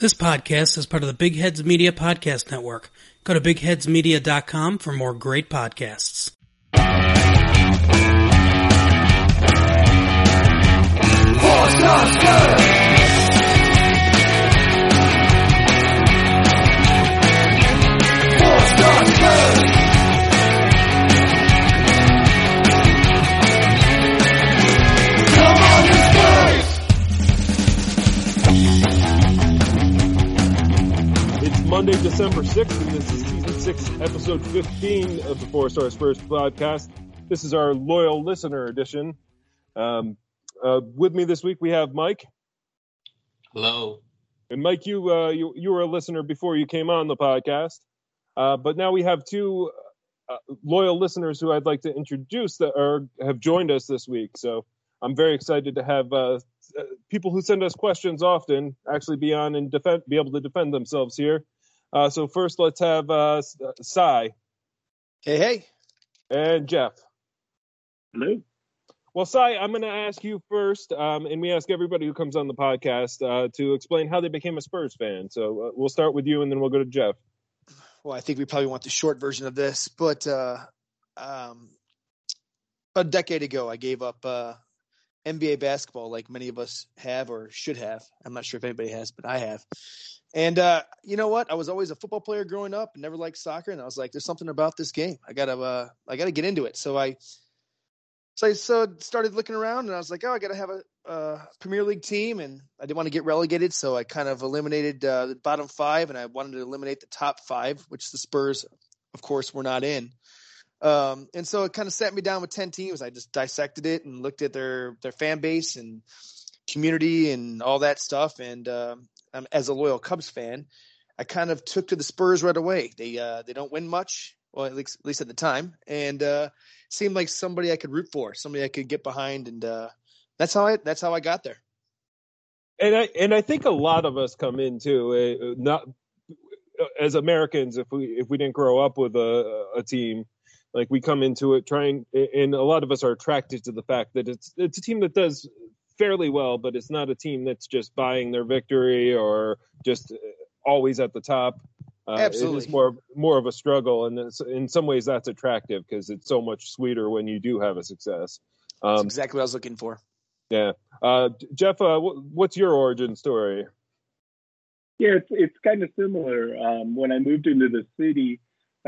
This podcast is part of the Big Heads Media Podcast Network. Go to bigheadsmedia.com for more great podcasts. It's Monday, December 6th, and this is season 6, episode 15 of the Four Star Spurs podcast. This is our loyal listener edition. Um, uh, with me this week, we have Mike. Hello. And Mike, you, uh, you, you were a listener before you came on the podcast. Uh, but now we have two uh, loyal listeners who I'd like to introduce that are, have joined us this week. So I'm very excited to have uh, uh, people who send us questions often actually be on and defend, be able to defend themselves here. Uh, so first, let's have uh, Cy Hey, hey. and Jeff. Hello. Well, Cy, I'm going to ask you first, um, and we ask everybody who comes on the podcast uh, to explain how they became a Spurs fan. So uh, we'll start with you, and then we'll go to Jeff. Well, I think we probably want the short version of this, but uh, um, a decade ago, I gave up uh, NBA basketball, like many of us have or should have. I'm not sure if anybody has, but I have. And uh, you know what? I was always a football player growing up, and never liked soccer, and I was like, "There's something about this game. I gotta, uh, I gotta get into it." So I, so I so started looking around, and I was like, "Oh, I gotta have a, uh Premier League team," and I didn't want to get relegated, so I kind of eliminated uh, the bottom five, and I wanted to eliminate the top five, which the Spurs, of course, were not in. Um, and so it kind of sat me down with 10 teams. I just dissected it and looked at their, their fan base and community and all that stuff. And, um, um, as a loyal Cubs fan, I kind of took to the Spurs right away. They, uh, they don't win much. Well, at least, at least at the time. And, uh, seemed like somebody I could root for, somebody I could get behind. And, uh, that's how I, that's how I got there. And I and I think a lot of us come into uh, not as Americans if we if we didn't grow up with a, a team like we come into it trying and a lot of us are attracted to the fact that it's it's a team that does fairly well but it's not a team that's just buying their victory or just always at the top uh, Absolutely. is more more of a struggle and it's, in some ways that's attractive because it's so much sweeter when you do have a success That's um, exactly what I was looking for. yeah uh, jeff uh, wh- what's your origin story Yeah, it's it's kind of similar. Um, when I moved into the city,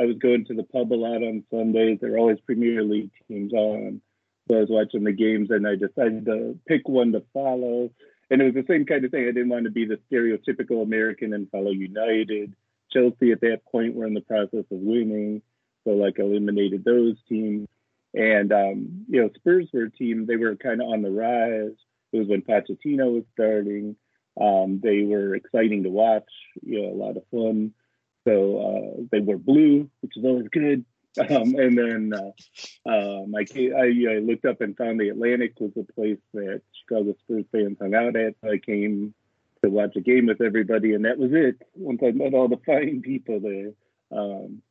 I was going to the pub a lot on Sundays. There were always Premier League teams on, so I was watching the games, and I decided to pick one to follow. And it was the same kind of thing. I didn't want to be the stereotypical American and follow United. Chelsea at that point were in the process of winning, so like eliminated those teams. And um, you know, Spurs were a team. They were kind of on the rise. It was when Pochettino was starting. Um, they were exciting to watch, you know, a lot of fun. So uh, they were blue, which is always good. Um, and then uh, um, I, came, I, I looked up and found the Atlantic was a place that Chicago Spurs fans hung out at. I came to watch a game with everybody, and that was it. Once I met all the fine people there, um,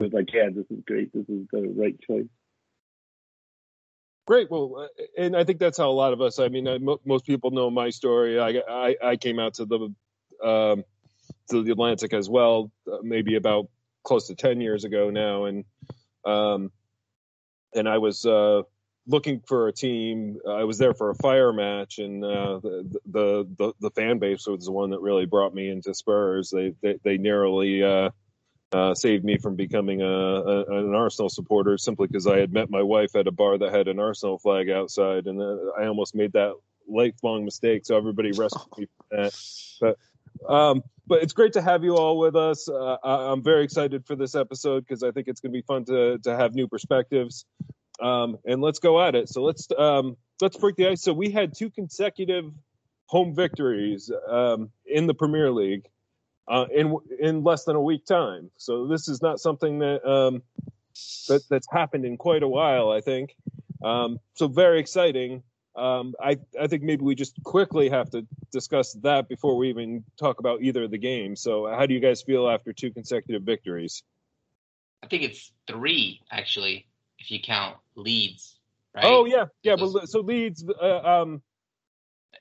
I was like, yeah, this is great. This is the right choice. Great. Well, uh, and I think that's how a lot of us. I mean, I, mo- most people know my story. I, I I came out to the um, to the Atlantic as well, uh, maybe about close to ten years ago now, and um, and I was uh, looking for a team. I was there for a fire match, and uh, the, the the the fan base was the one that really brought me into Spurs. They they, they narrowly. Uh, uh, saved me from becoming a, a, an Arsenal supporter simply because I had met my wife at a bar that had an Arsenal flag outside, and uh, I almost made that lifelong mistake. So everybody rescued me from that. But um, but it's great to have you all with us. Uh, I, I'm very excited for this episode because I think it's going to be fun to to have new perspectives. Um, and let's go at it. So let's um, let's break the ice. So we had two consecutive home victories um, in the Premier League uh, in in less than a week time. So this is not something that um, that that's happened in quite a while. I think. Um, so very exciting. Um, I I think maybe we just quickly have to discuss that before we even talk about either of the games. So how do you guys feel after two consecutive victories? I think it's three actually, if you count Leeds. Right? Oh yeah, yeah. Those- But so Leeds, uh, um,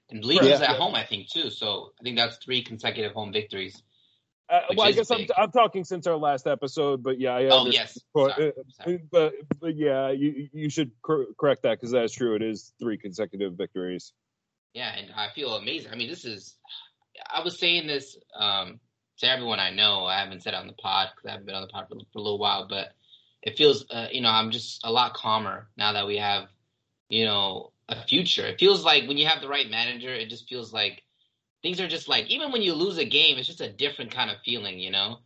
And Leeds Yeah. is at home, I think, too. So I think that's three consecutive home victories. Uh, Which well, I guess I'm, big. I'm talking since our last episode, but yeah, I Oh, yes. But, Sorry. uh, Sorry. but but yeah, you you should cor- correct that because that's true. It is three consecutive victories. Yeah, and I feel amazing. I mean, this is. I was saying this um, to everyone I know. I haven't said it on the pod because I haven't been on the pod for, for a little while, but it feels, uh, you know, I'm just a lot calmer now that we have, you know, a future. It feels like when you have the right manager, it just feels like things are just like even when you lose a game, it's just a different kind of feeling, you know.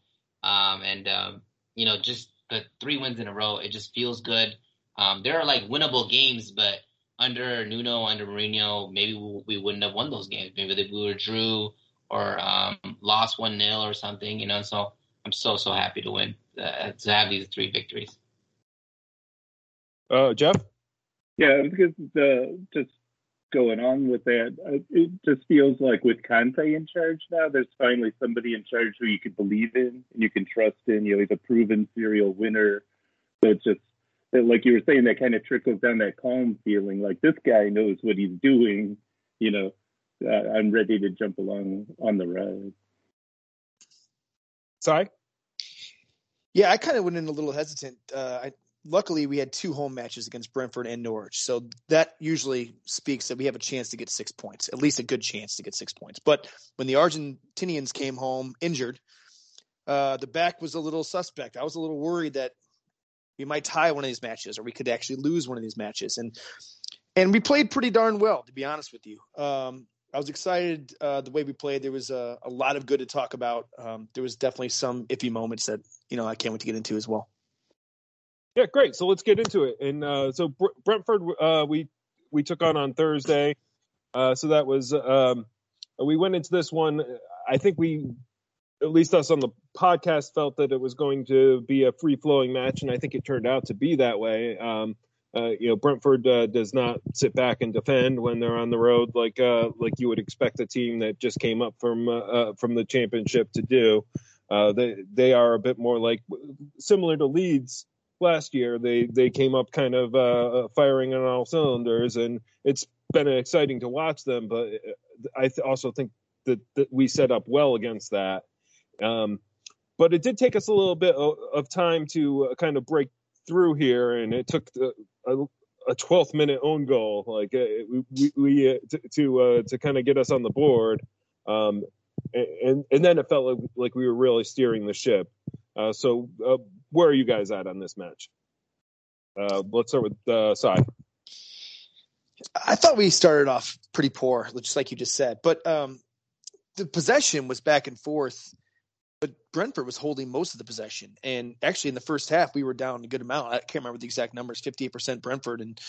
Um, and um, you know, just the three wins in a row, it just feels good. Um, there are like winnable games, but under Nuno, under Mourinho, maybe we, we wouldn't have won those games. Maybe that we were drew or um, lost one 0 or something, you know. So I'm so so happy to win uh, to have these three victories. Uh, Jeff, Yeah, because the just going on with that, uh, it just feels like with Conte in charge now, there's finally somebody in charge who you can believe in and you can trust in. You know, he's a proven serial winner. So it's just that, like you were saying, that kind of trickles down that calm feeling. Like this guy knows what he's doing. You know, uh, I'm ready to jump along on the ride. Sorry. Yeah, I kind of went in a little hesitant. Uh, I, luckily, we had two home matches against Brentford and Norwich, so that usually speaks that we have a chance to get six points, at least a good chance to get six points. But when the Argentinians came home injured, uh, the back was a little suspect. I was a little worried that we might tie one of these matches, or we could actually lose one of these matches, and and we played pretty darn well, to be honest with you. Um, I was excited uh, the way we played. There was a, a lot of good to talk about. Um, there was definitely some iffy moments that you know I can't wait to get into as well. Yeah, great. So let's get into it. And uh, so Br- Brentford, uh, we we took on on Thursday. Uh, so that was um, we went into this one. I think we, at least us on the podcast, felt that it was going to be a free flowing match, and I think it turned out to be that way. Um, uh, you know, Brentford uh, does not sit back and defend when they're on the road like uh, like you would expect a team that just came up from from the championship to do. They they are a bit more like similar to Leeds last year. They they came up kind of uh, firing on all cylinders, and it's been exciting to watch them. But I th- also think that, that we set up well against that. Um, but it did take us a little bit of, time to uh, kind of break through here, and it took the, a, a 12th minute own goal, like uh, we we uh, to to, uh, to kind of get us on the board. Um, and and then it felt like, like we were really steering the ship. Uh, so uh, where are you guys at on this match? Uh, let's start with uh, Sai. I thought we started off pretty poor, just like you just said. But um, the possession was back and forth. But Brentford was holding most of the possession, and actually in the first half we were down a good amount. I can't remember the exact numbers: fifty-eight percent Brentford and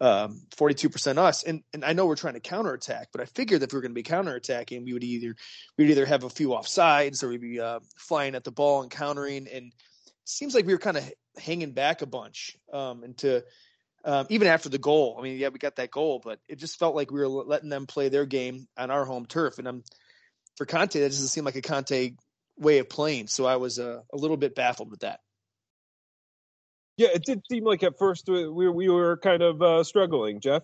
um, forty-two percent us. And and I know we're trying to counterattack, but I figured if we were going to be counterattacking, we would either we'd either have a few offsides or we'd be uh, flying at the ball and countering. And seems like we were kind of hanging back a bunch. Um, and to um, even after the goal, I mean, yeah, we got that goal, but it just felt like we were letting them play their game on our home turf. And I'm for Conte, that doesn't seem like a Conte way of playing. So I was uh, a little bit baffled with that. Yeah, it did seem like at first we we, we were kind of uh, struggling, Jeff.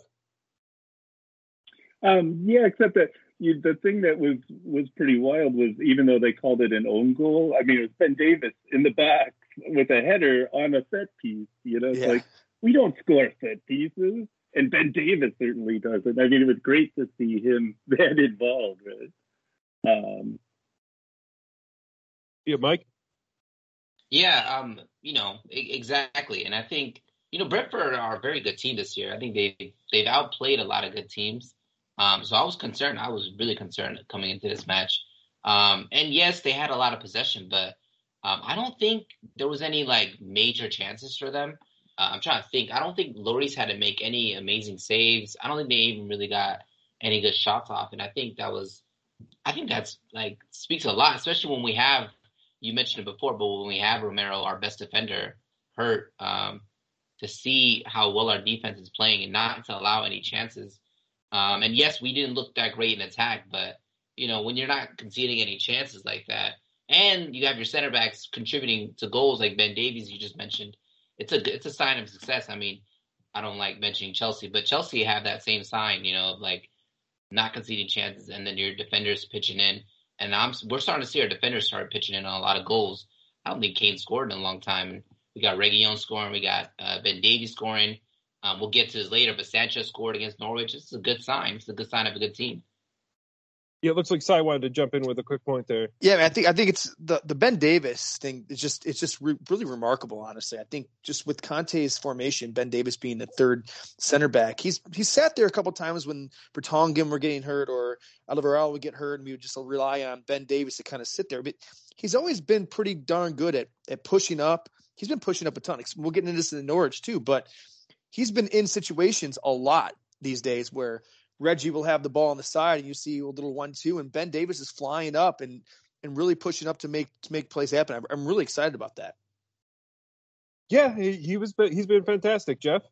Um, yeah, except that you, the thing that was was pretty wild was even though they called it an own goal, I mean it was Ben Davies in the back with a header on a set piece. You know, it's Yeah. like we don't score set pieces, and Ben Davies certainly doesn't. I mean, it was great to see him that involved. Right? Um, Yeah, Mike. Yeah, um, you know, exactly. And I think, you know, Brentford are a very good team this year. I think they they've outplayed a lot of good teams. Um, so I was concerned. I was really concerned coming into this match. Um, and yes, they had a lot of possession, but um, I don't think there was any like major chances for them. Uh, I'm trying to think. I don't think Lloris had to make any amazing saves. I don't think they even really got any good shots off. And I think that was, I think that's like speaks a lot, especially when we have you mentioned it before, but when we have Romero, our best defender, hurt, um, to see how well our defense is playing and not to allow any chances. Um, and yes, we didn't look that great in attack, but you know when you're not conceding any chances like that, and you have your center backs contributing to goals like Ben Davies you just mentioned, it's a it's a sign of success. I mean, I don't like mentioning Chelsea, but Chelsea have that same sign. You know, like not conceding chances, and then your defenders pitching in. And I'm we're starting to see our defenders start pitching in on a lot of goals. I don't think Kane scored in a long time. And we got Reguilon scoring. We got uh, Ben Davies scoring. Um, we'll get to this later, but Sanchez scored against Norwich. Is a good sign. It's a good sign of a good team. Yeah, it looks like Cy wanted to jump in with a quick point there. Yeah, I think I think it's the the Ben Davies thing. It's just it's just re- really remarkable, honestly. I think just with Conte's formation, Ben Davies being the third center back, he's he's sat there a couple times when Vertonghen were getting hurt or Alderweireld would get hurt, and we would just rely on Ben Davies to kind of sit there. But he's always been pretty darn good at at pushing up. He's been pushing up a ton. We'll get into this in Norwich too, but he's been in situations a lot these days where Reggie will have the ball on the side, and you see a little one-two, and Ben Davies is flying up and and really pushing up to make to make plays happen. I'm, I'm really excited about that. Yeah, he, he was he's been fantastic, Jeff.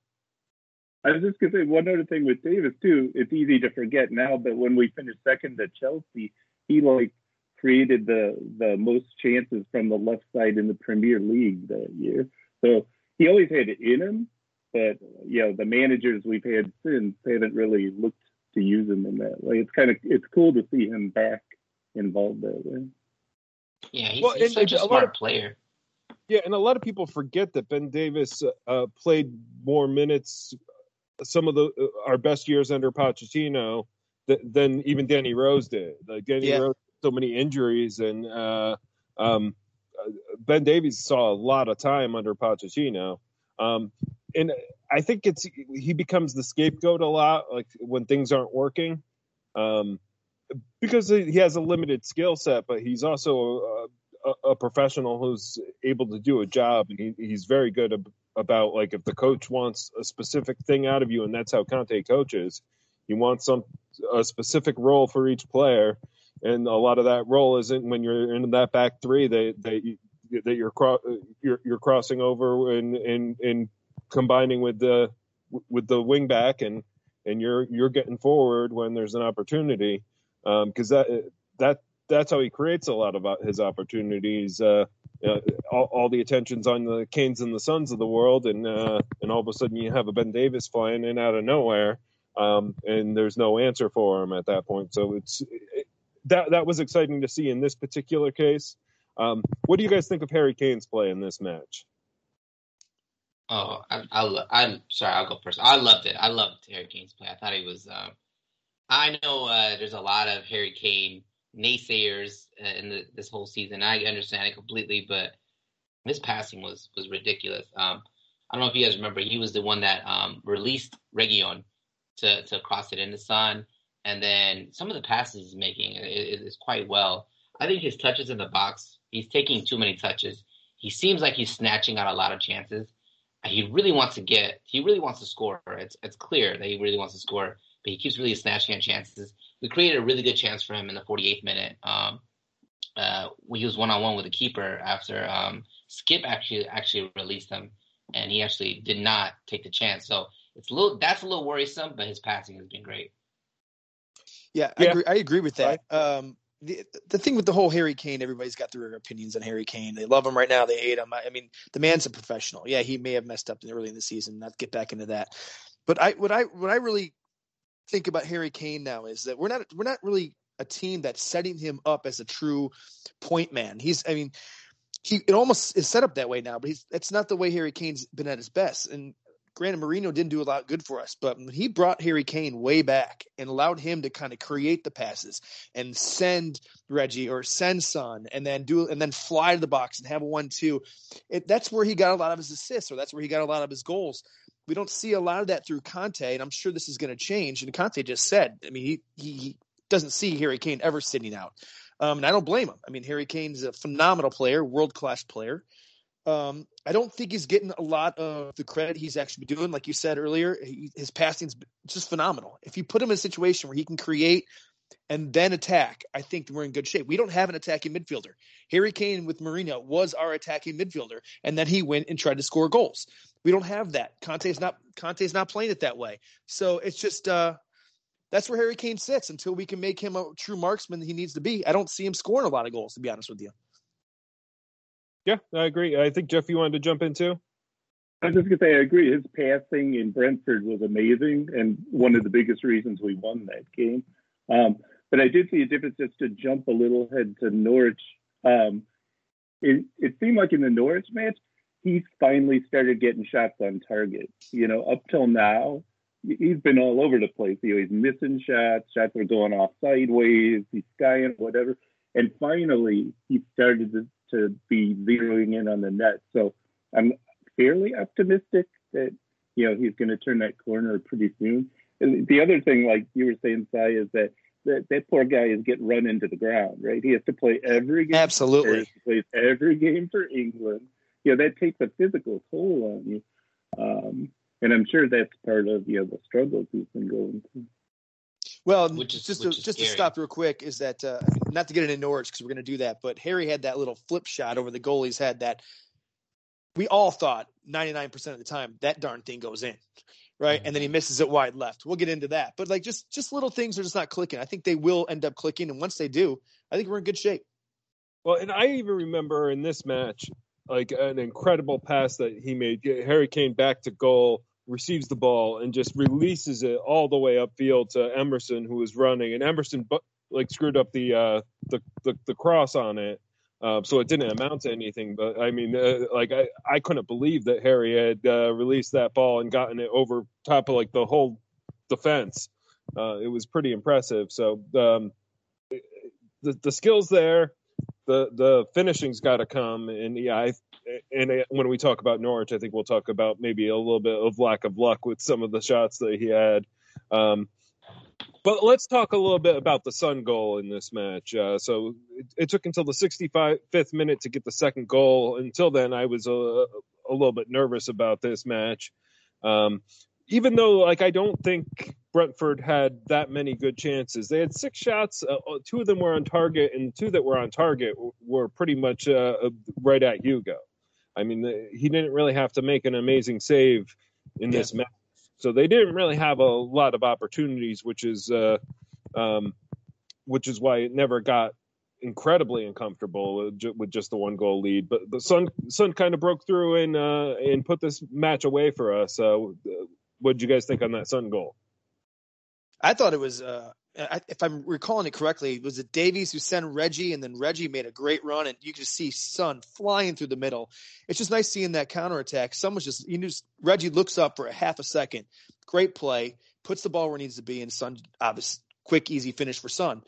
I was just gonna say one other thing with Davies too. It's easy to forget now, but when we finished second at Chelsea, he like created the the most chances from the left side in the Premier League that year. So he always had it in him, but you know the managers we've had since haven't really looked to use him in that way. It's kind of it's cool to see him back involved that way. Yeah, he's, well, he's such a, a smart of, player. Yeah, and a lot of people forget that Ben Davies uh, played more minutes, some of the uh, our best years under Pochettino, th- than even Danny Rose did. Like Danny yeah. Rose, so many injuries, and uh, um, uh, Ben Davies saw a lot of time under Pochettino. Um, and I think it's he becomes the scapegoat a lot, like when things aren't working, um, because he has a limited skill set, but he's also a, a, professional who's able to do a job, and he, he's very good ab- about like if the coach wants a specific thing out of you, and that's how Conte coaches. He wants some a specific role for each player, and a lot of that role isn't when you're in that back three that that that you're cro- you're, you're crossing over and and and combining with the with the wing back and and you're you're getting forward when there's an opportunity because um, that that that's how he creates a lot of his opportunities. Uh, uh, all, all, the attention's on the Kanes and the Sons of the world, and uh, and all of a sudden you have a Ben Davies flying in out of nowhere, um, and there's no answer for him at that point. So it's it, that that was exciting to see in this particular case. Um, what do you guys think of Harry Kane's play in this match? Oh, I, I, am sorry. I'll go first. I loved it. I loved Harry Kane's play. I thought he was. Um, I know uh, there's a lot of Harry Kane naysayers uh, in the, this whole season. I understand it completely, but his passing was was ridiculous. Um, I don't know if you guys remember. He was the one that um, released Reguilon to to cross it in the Son, and then some of the passes he's making is, is quite well. I think his touches in the box. He's taking too many touches. He seems like he's snatching out a lot of chances he really wants to get he really wants to score. It's it's clear that he really wants to score, but he keeps really snatching at chances. We created a really good chance for him in the 48th minute. Um, uh, he was one on one with the keeper after um, Skip actually actually released him, and he actually did not take the chance. So it's a little that's a little worrisome, but his passing has been great. Yeah, I, Agree, I agree with that. Um, the the thing with the whole Harry Kane, everybody's got their opinions on Harry Kane. They love him right now. They hate him. I, I mean, the man's a professional. Yeah, he may have messed up early in the season. Not get back into that. But I what I what I really think about Harry Kane now is that we're not we're not really a team that's setting him up as a true point man. He's I mean he it almost is set up that way now, but he's that's not the way Harry Kane's been at his best. And granted, Mourinho didn't do a lot good for us, but he brought Harry Kane way back and allowed him to kind of create the passes and send Reggie or send Son and then do and then fly to the box and have a one-two. that's where he got a lot of his assists, or that's where he got a lot of his goals. We don't see a lot of that through Conte, and I'm sure this is going to change. And Conte just said, I mean, he he, he doesn't see Harry Kane ever sitting out. Um, and I don't blame him. I mean, Harry Kane's a phenomenal player, world class player. Um, I don't think he's getting a lot of the credit he's actually doing. Like you said earlier, he, his passing's just phenomenal. If you put him in a situation where he can create and then attack, I think we're in good shape. We don't have an attacking midfielder. Harry Kane with Mourinho was our attacking midfielder, and then he went and tried to score goals. We don't have that. Conte's not Conte's not playing it that way. So it's just uh, that's where Harry Kane sits until we can make him a true marksman he needs to be. I don't see him scoring a lot of goals, to be honest with you. Yeah, I agree. I think Jeff, you wanted to jump in too. I was just gonna say I agree. His passing in Brentford was amazing, and one of the biggest reasons we won that game. Um, but I did see a difference just to jump a little head to Norwich. Um, it, it seemed like in the Norwich match, he finally started getting shots on target. You know, up till now, he's been all over the place. You know, he's missing shots, shots are going off sideways, he's skying, whatever. And finally, he started to, to be zeroing in on the net. So I'm fairly optimistic that, you know, he's going to turn that corner pretty soon. And the other thing, like you were saying, Cy, is that that, that poor guy is getting run into the ground, right? He has to play every game. Absolutely. He plays every game for England. You know, that takes a physical toll on you. Um, and I'm sure that's part of you know the struggles he's been going through. Well, which is, just to, just to stop real quick is that uh, not to get into Norwich because we're going to do that, but Harry had that little flip shot over the goalie's head that we all thought 99% of the time that darn thing goes in, right? And then he mm-hmm. misses it wide left. We'll get into that, but like just just little things are just not clicking. I think they will end up clicking, and once they do, I think we're in good shape. Well, and I even remember in this match, like an incredible pass that he made. Harry Kane back to goal, receives the ball, and just releases it all the way upfield to Emerson, who was running, and Emerson like screwed up the uh, the, the, the cross on it. Uh, so it didn't amount to anything, but I mean, uh, like I, I couldn't believe that Harry had uh, released that ball and gotten it over top of like the whole defense. Uh, it was pretty impressive. So um, the the skills there, the the finishing's got to come, and yeah, I, and when we talk about Norwich, I think we'll talk about maybe a little bit of lack of luck with some of the shots that he had. Um, but let's talk a little bit about the Son goal in this match. Uh, so it, it, took until the 65th minute to get the second goal. Until then, I was a, a little bit nervous about this match. Um, even though like I don't think Brentford had that many good chances. They had six shots. Uh, uh two of them were on target, and two that were on target were pretty much uh, uh right at Hugo. I mean, the, he didn't really have to make an amazing save in yeah. this match, so they didn't really have a lot of opportunities, which is uh, um, which is why it never got incredibly uncomfortable with just the one goal lead. But the Son Son kind of broke through and uh, and put this match away for us. Uh, what did you guys think on that Son goal? I thought it was, uh, if I'm recalling it correctly, was it Davies who sent Reggie, and then Reggie made a great run, and you could see Son flying through the middle. It's just nice seeing that counterattack. Someone's just, you knew Reggie looks up for a half a second, great play, puts the ball where it needs to be, and Son, obvious, quick, easy finish for Son.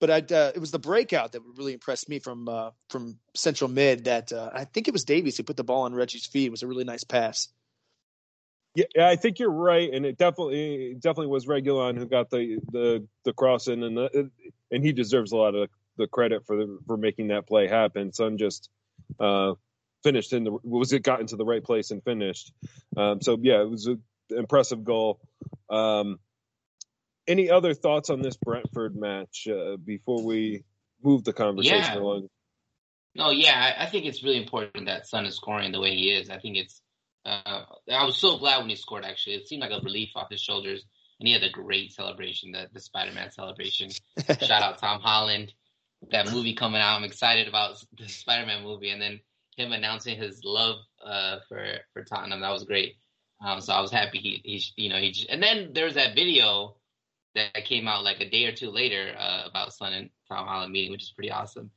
But uh, it was the breakout that really impressed me from uh, from central mid. That uh, I think it was Davies who put the ball on Reggie's feet. It was a really nice pass. Yeah, I think you're right, and it definitely definitely was Reguilon who got the the the cross in, and the, and he deserves a lot of the credit for the, for making that play happen. Son just uh, finished in the was it got into the right place and finished. Um, so yeah, it was an impressive goal. Um, any other thoughts on this Brentford match uh, before we move the conversation yeah. along? No, yeah, I think it's really important that Son is scoring the way he is. I think it's uh, I was so glad when he scored. Actually, it seemed like a relief off his shoulders, and he had a great celebration, the the Spider Man celebration. Shout out Tom Holland, that movie coming out. I'm excited about the Spider Man movie, and then him announcing his love uh, for for Tottenham. That was great. Um, so I was happy he, he you know he just, and then there's that video that came out like a day or two later uh, about Son and Tom Holland meeting, which is pretty awesome.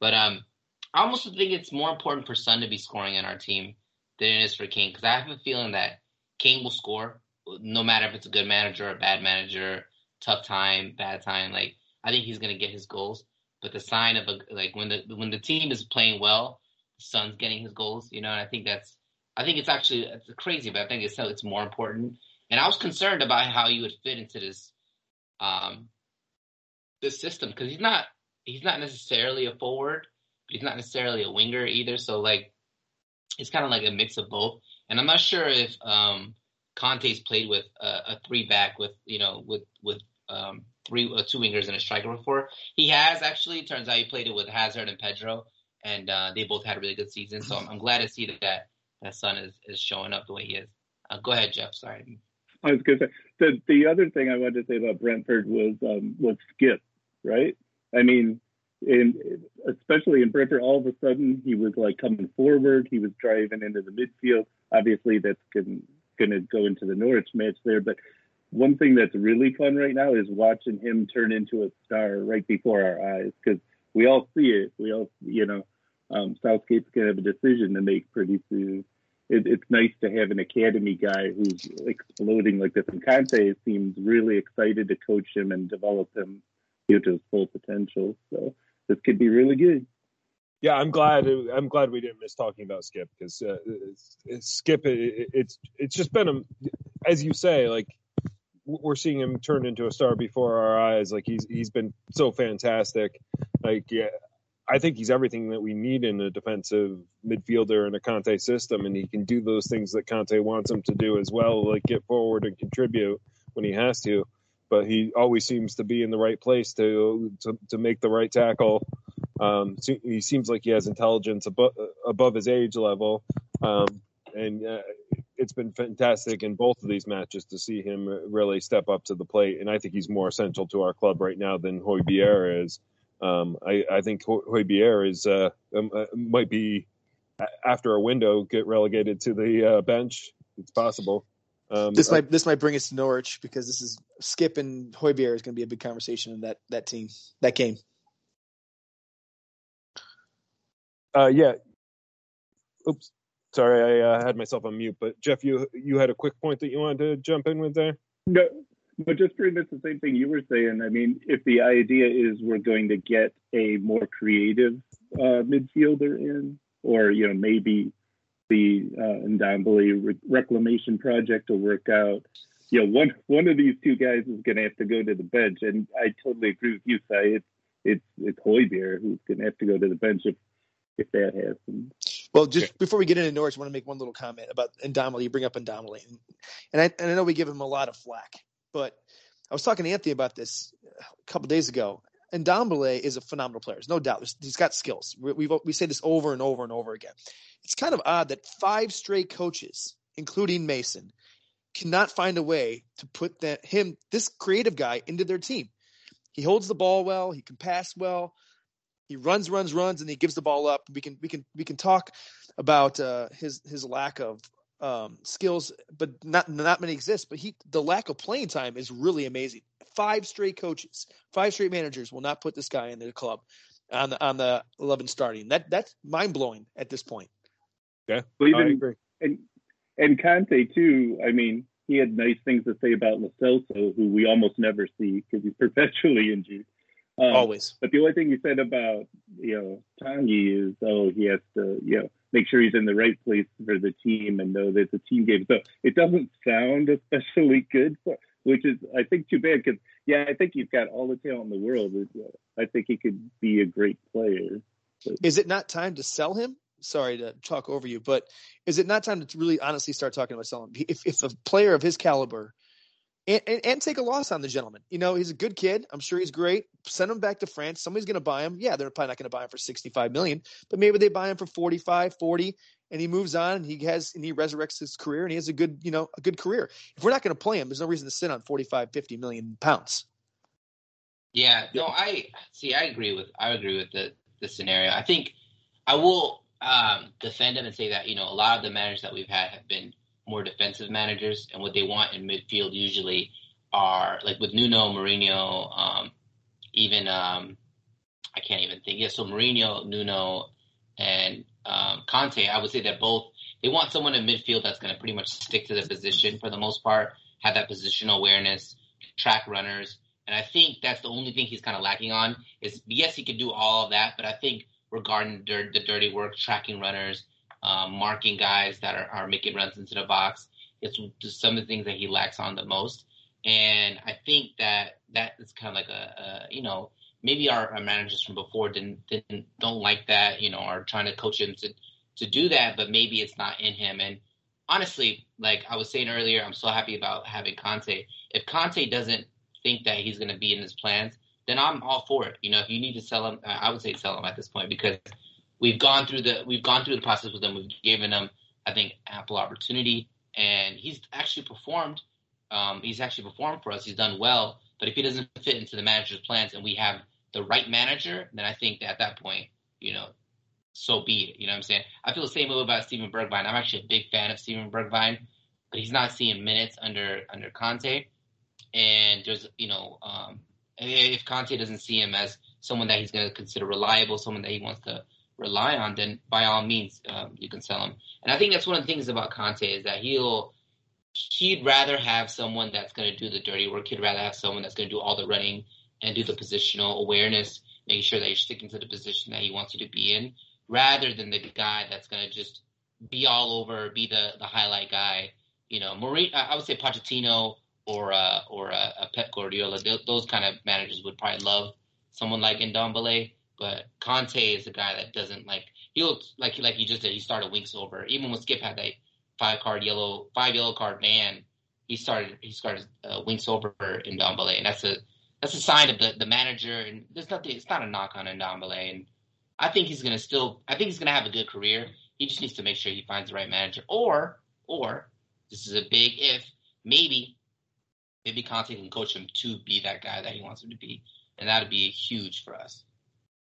But um, I almost think it's more important for Son to be scoring in our team than it is for Kane because I have a feeling that Kane will score no matter if it's a good manager or a bad manager, tough time, bad time. Like I think he's gonna get his goals. But the sign of a like when the when the team is playing well, the Son's getting his goals. You know, and I think that's I think it's actually it's crazy, but I think it's it's more important. And I was concerned about how you would fit into this um this system because he's not he's not necessarily a forward, he's not necessarily a winger either. So like it's kind of like a mix of both. And I'm not sure if um, Conte's played with a, a, three back with you know with with um, three uh, two wingers and a striker before. He has actually. Turns out he played it with Hazard and Pedro, and uh, they both had a really good season. So I'm, I'm, glad to see that that, son is is showing up the way he is. Uh, go ahead, Jeff. Sorry. I was going to say the the other thing I wanted to say about Brentford was um, was Skip, right? I mean, and especially in Brentford, all of a sudden he was like coming forward. He was driving into the midfield. Obviously, that's going to go into the Norwich match there. But one thing that's really fun right now is watching him turn into a star right before our eyes because we all see it. We all, you know, um, Southgate's going to have a decision to make pretty soon. It, it's nice to have an academy guy who's exploding like this. And Conte seems really excited to coach him and develop him to his full potential. So this could be really good. Yeah, I'm glad. I'm glad we didn't miss talking about Skip because uh, Skip. It, it's it's just been a, as you say, like we're seeing him turn into a star before our eyes. Like he's he's been so fantastic. Like yeah, I think he's everything that we need in a defensive midfielder in a Conte system, and he can do those things that Conte wants him to do as well, like get forward and contribute when he has to. But he always seems to be in the right place to to, to make the right tackle. Um, so he seems like he has intelligence above above his age level, um, and uh, it's been fantastic in both of these matches to see him really step up to the plate. And I think he's more essential to our club right now than Højbjerg is. Um, I, I, think Højbjerg is uh, um, uh, might be after a window get relegated to the uh, bench. It's possible. Um, this might this might bring us to Norwich because this is Skip and Højbjerg is going to be a big conversation in that that team that game. Uh, yeah. Oops. Sorry, I uh, had myself on mute. But Jeff, you you had a quick point that you wanted to jump in with there. No, but just pretty much the same thing you were saying. I mean, if the idea is we're going to get a more creative uh, midfielder in, or you know maybe the uh, Ndombele re- reclamation project will work out. You know, one one of these two guys is going to have to go to the bench, and I totally agree with you, Sai. It's it's it's Højbjerg who's going to have to go to the bench if if that happens. Well, just okay. before we get into Norwich, I want to make one little comment about Ndombele. You bring up Ndombele, and I, and I know we give him a lot of flack. But I was talking to Anthony about this a couple days ago. And Ndombele is a phenomenal player. There's no doubt. He's got skills. We, we say this over and over and over again. It's kind of odd that five straight coaches, including Mason, cannot find a way to put that him, this creative guy, into their team. He holds the ball well. He can pass well. He runs, runs, runs, and he gives the ball up. We can we can we can talk about uh, his his lack of um, skills, but not not many exist. But he the lack of playing time is really amazing. Five straight coaches, five straight managers will not put this guy in the club on the on the eleven starting. That that's mind blowing at this point. Yeah, well, even, I agree. And and Conte too. I mean, he had nice things to say about Lo Celso, who we almost never see because he's perpetually injured. Um, Always. But the only thing he said about you know Tanguy is oh he has to you know make sure he's in the right place for the team and know that it's a team game. So it doesn't sound especially good, which is I think too bad because yeah I think he's got all the talent in the world. Uh, I think he could be a great player. But. Is it not time to sell him? Sorry to talk over you, but is it not time to really honestly start talking about selling? If if a player of his caliber and, and, and, take a loss on the gentleman. You know, he's a good kid. I'm sure he's great. Send him back to France. Somebody's going to buy him. Yeah, they're probably not going to buy him for 65 million, but maybe they buy him for 45, 40, and he moves on and he has and he resurrects his career and he has a good, you know, a good career. If we're not going to play him, there's no reason to sit on 45, 50 million pounds. Yeah, no, I see. I agree with I agree with the the scenario. I think I will um, defend him and say that you know a lot of the managers that we've had have been more defensive managers, and what they want in midfield usually are like with Nuno, Mourinho, um, even um, I can't even think. Yeah, so Mourinho, Nuno, and um, Conte, I would say that both they want someone in midfield that's going to pretty much stick to the position for the most part, have that positional awareness, track runners, and I think that's the only thing he's kind of lacking on. Is yes, he can do all of that, but I think regarding the, the dirty work, tracking runners, um, marking guys that are, are making runs into the box. It's just some of the things that he lacks on the most. And I think that that is kind of like a, a you know, maybe our, our, managers from before didn't, didn't don't like that, you know, are trying to coach him to to do that, but maybe it's not in him. And honestly, like I was saying earlier, I'm so happy about having Conte. If Conte doesn't think that he's going to be in his plans, then I'm all for it. You know, if you need to sell him, I would say sell him at this point because we've gone through the we've gone through the process with him. We've given him, I think, ample opportunity, and he's actually performed. Um, he's actually performed for us. He's done well. But if he doesn't fit into the manager's plans, and we have the right manager, then I think that at that point, you know, so be it. You know what I'm saying? I feel the same way about Steven Bergwijn. I'm actually a big fan of Steven Bergwijn, but he's not seeing minutes under under Conte. and there's you know um, if Conte doesn't see him as someone that he's going to consider reliable, someone that he wants to rely on, then by all means um, you can sell him. And I think that's one of the things about Conte is that he'll he'd rather have someone that's going to do the dirty work. He'd rather have someone that's going to do all the running and do the positional awareness, making sure that you're sticking to the position that he wants you to be in, rather than the guy that's going to just be all over, be the the highlight guy. You know, Marie, I would say Pochettino or uh, or uh, Pep Guardiola. Those kind of managers would probably love someone like Ndombele. But Conte is a guy that doesn't like he'll like like you just did. He started Winks over. Even when Skip had that five card yellow five yellow card ban, he started he started uh, Winks over Ndombele, and that's a that's a sign of the the manager. And there's nothing. It's not a knock on Ndombele, and I think he's gonna still. I think he's gonna have a good career. He just needs to make sure he finds the right manager, or or this is a big if. Maybe maybe Conte can coach him to be that guy that he wants him to be, and that'd be huge for us.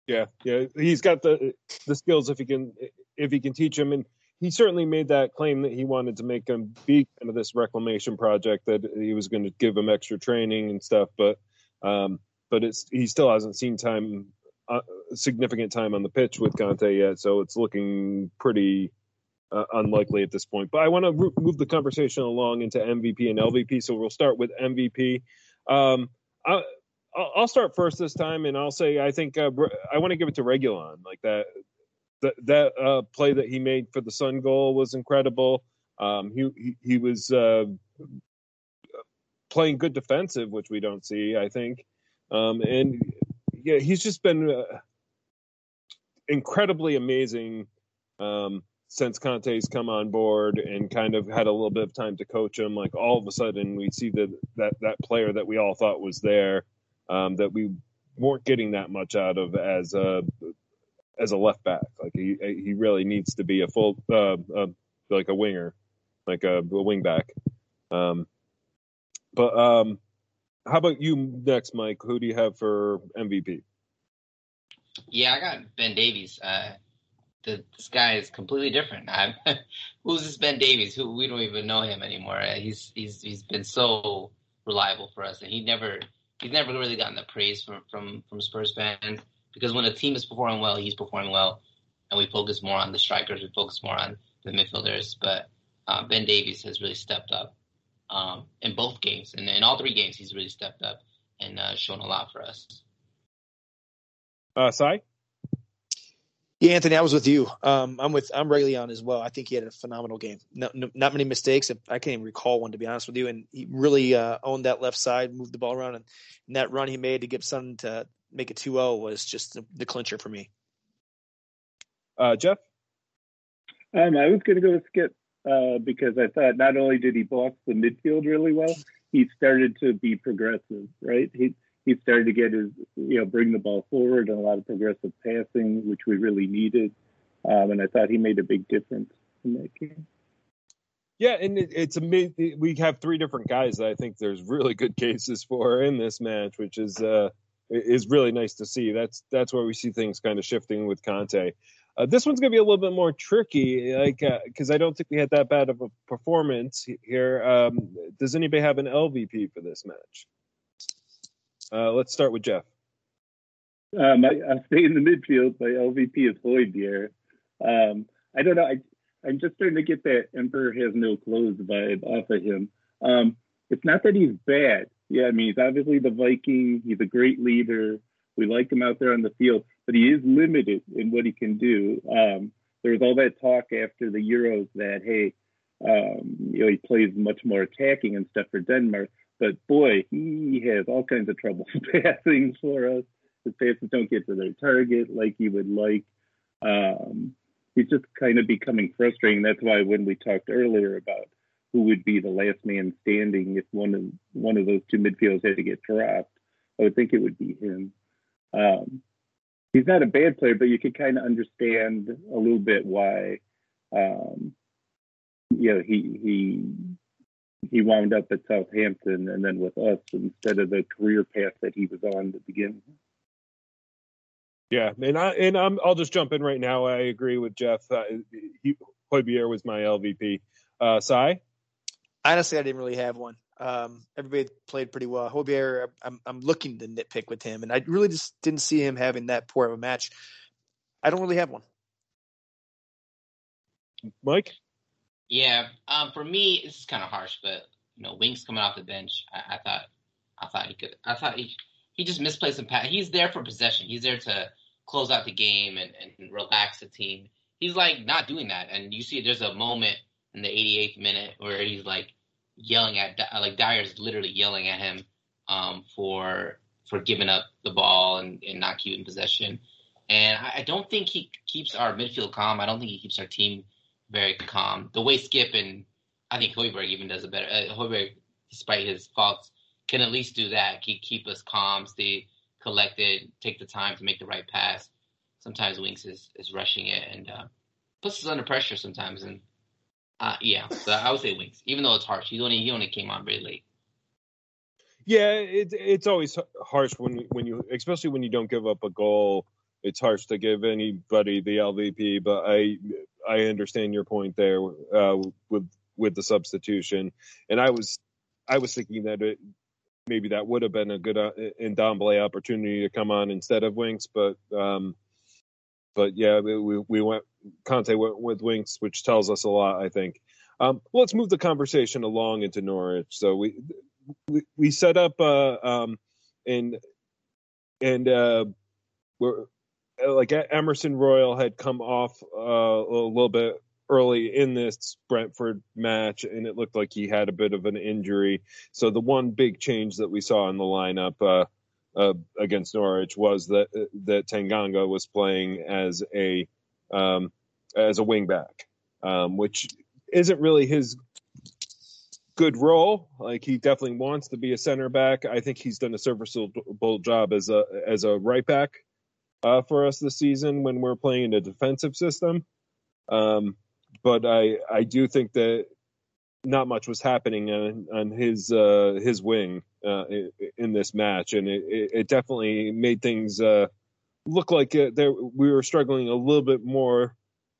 Yeah, yeah, he's got the the skills if he can if he can teach him, and he certainly made that claim that he wanted to make him be kind of this reclamation project that he was going to give him extra training and stuff, but um, but it's he still hasn't seen time uh, significant time on the pitch with Conte yet, so it's looking pretty uh, unlikely at this point. But I want to re- move the conversation along into MVP and LVP, so we'll start with MVP. Um, I, I'll start first this time, and I'll say I think uh, I want to give it to Reguilon. Like that, that that uh, play that he made for the Son goal was incredible. Um, he, he, he was uh, playing good defensive, which we don't see. I think, um, and yeah, he's just been uh, incredibly amazing um, since Conte's come on board and kind of had a little bit of time to coach him. Like all of a sudden, we see that that that player that we all thought was there, um, that we weren't getting that much out of as a as a left back. Like he he really needs to be a full uh, uh, like a winger, like a, a wing back. Um, but um, how about you next, Mike? Who do you have for MVP? Yeah, I got Ben Davies. Uh, the, this guy is completely different. I'm, who's this Ben Davies? Who we don't even know him anymore. Uh, he's he's he's been so reliable for us, and he never he's never really gotten the praise from from from Spurs fans because when a team is performing well, he's performing well, and we focus more on the strikers, we focus more on the midfielders. But uh, Ben Davies has really stepped up um, in both games, and in all three games, he's really stepped up and uh, shown a lot for us. Uh? Yeah, Anthony, I was with you. Um, I'm with I'm Reguilon as well. I think he had a phenomenal game. No, no, not many mistakes. I can't even recall one to be honest with you. And he really uh, owned that left side, moved the ball around, and, and that run he made to give Son to make it 2-0 was just the, the clincher for me. Uh, Jeff? Um, I was going to go with Skip uh, because I thought not only did he box the midfield really well, he started to be progressive, right? He he started to get his, you know, bring the ball forward and a lot of progressive passing, which we really needed. Um, and I thought he made a big difference in that game. Yeah, and it, it's amazing. We have three different guys that I think there's really good cases for in this match, which is uh, is really nice to see. That's that's where we see things kind of shifting with Conte. Uh, this one's going to be a little bit more tricky, like because uh, I don't think we had that bad of a performance here. Um, does anybody have an LVP for this match? Uh, let's start with Jeff. Um, I, I stay in the midfield. My LVP is Højbjerg. Um, I don't know. I, I'm just starting to get that Emperor has no clothes vibe off of him. Um, it's not that he's bad. Yeah, I mean, he's obviously the Viking. He's a great leader. We like him out there on the field, but he is limited in what he can do. Um, there was all that talk after the Euros that, hey, um, you know, he plays much more attacking and stuff for Denmark. But boy, he has all kinds of trouble passing for us. His passes don't get to their target like he would like. Um, he's just kind of becoming frustrating. That's why when we talked earlier about who would be the last man standing if one of one of those two midfielders had to get dropped, I would think it would be him. Um, he's not a bad player, but you could kind of understand a little bit why, um, you know, he he he wound up at Southampton and then with us instead of the career path that he was on to begin. Yeah, and I and I'm I'll just jump in right now. I agree with Jeff. Uh, he, Højbjerg was my LVP. Uh, Sai? Honestly, I didn't really have one. Um, everybody played pretty well. Højbjerg, I'm I'm looking to nitpick with him, and I really just didn't see him having that poor of a match. I don't really have one. Mike? Yeah, um, for me, is kind of harsh, but you know, Winks coming off the bench, I, I thought, I thought he could, I thought he, he just misplaced some pass. He's there for possession. He's there to close out the game and, and relax the team. He's like not doing that, and you see there's a moment in the 88th minute where he's like yelling at, like Dier's literally yelling at him um, for for giving up the ball and, and not keeping possession. And I, I don't think he keeps our midfield calm. I don't think he keeps our team very calm. The way Skip and I think Højbjerg even does it better. Uh, Højbjerg, despite his faults, can at least do that. Keep keep us calm, stay collected, take the time to make the right pass. Sometimes Winks is, is rushing it and uh, puts us under pressure sometimes. And uh, yeah, so I would say Winks, even though it's harsh. He only he only came on very late. Yeah, it's it's always harsh when when you, especially when you don't give up a goal. It's harsh to give anybody the LVP, but I I understand your point there uh, with with the substitution, and I was I was thinking that it, maybe that would have been a good uh, Ndombele opportunity to come on instead of Winks, but um, but yeah, we we went Conte went with Winks, which tells us a lot, I think. Um, let's move the conversation along into Norwich. So we we, we set up uh, um, and and uh, we're like Emerson Royal had come off uh, a little bit early in this Brentford match, and it looked like he had a bit of an injury. So the one big change that we saw in the lineup uh, uh, against Norwich was that that Tanganga was playing as a um, as a wingback, um, which isn't really his good role. Like he definitely wants to be a center back. I think he's done a serviceable job as a as a right back uh, for us this season when we're playing in a defensive system. Um, but I I do think that not much was happening on, on his uh, his wing uh, in this match, and it, it definitely made things uh, look like there we were struggling a little bit more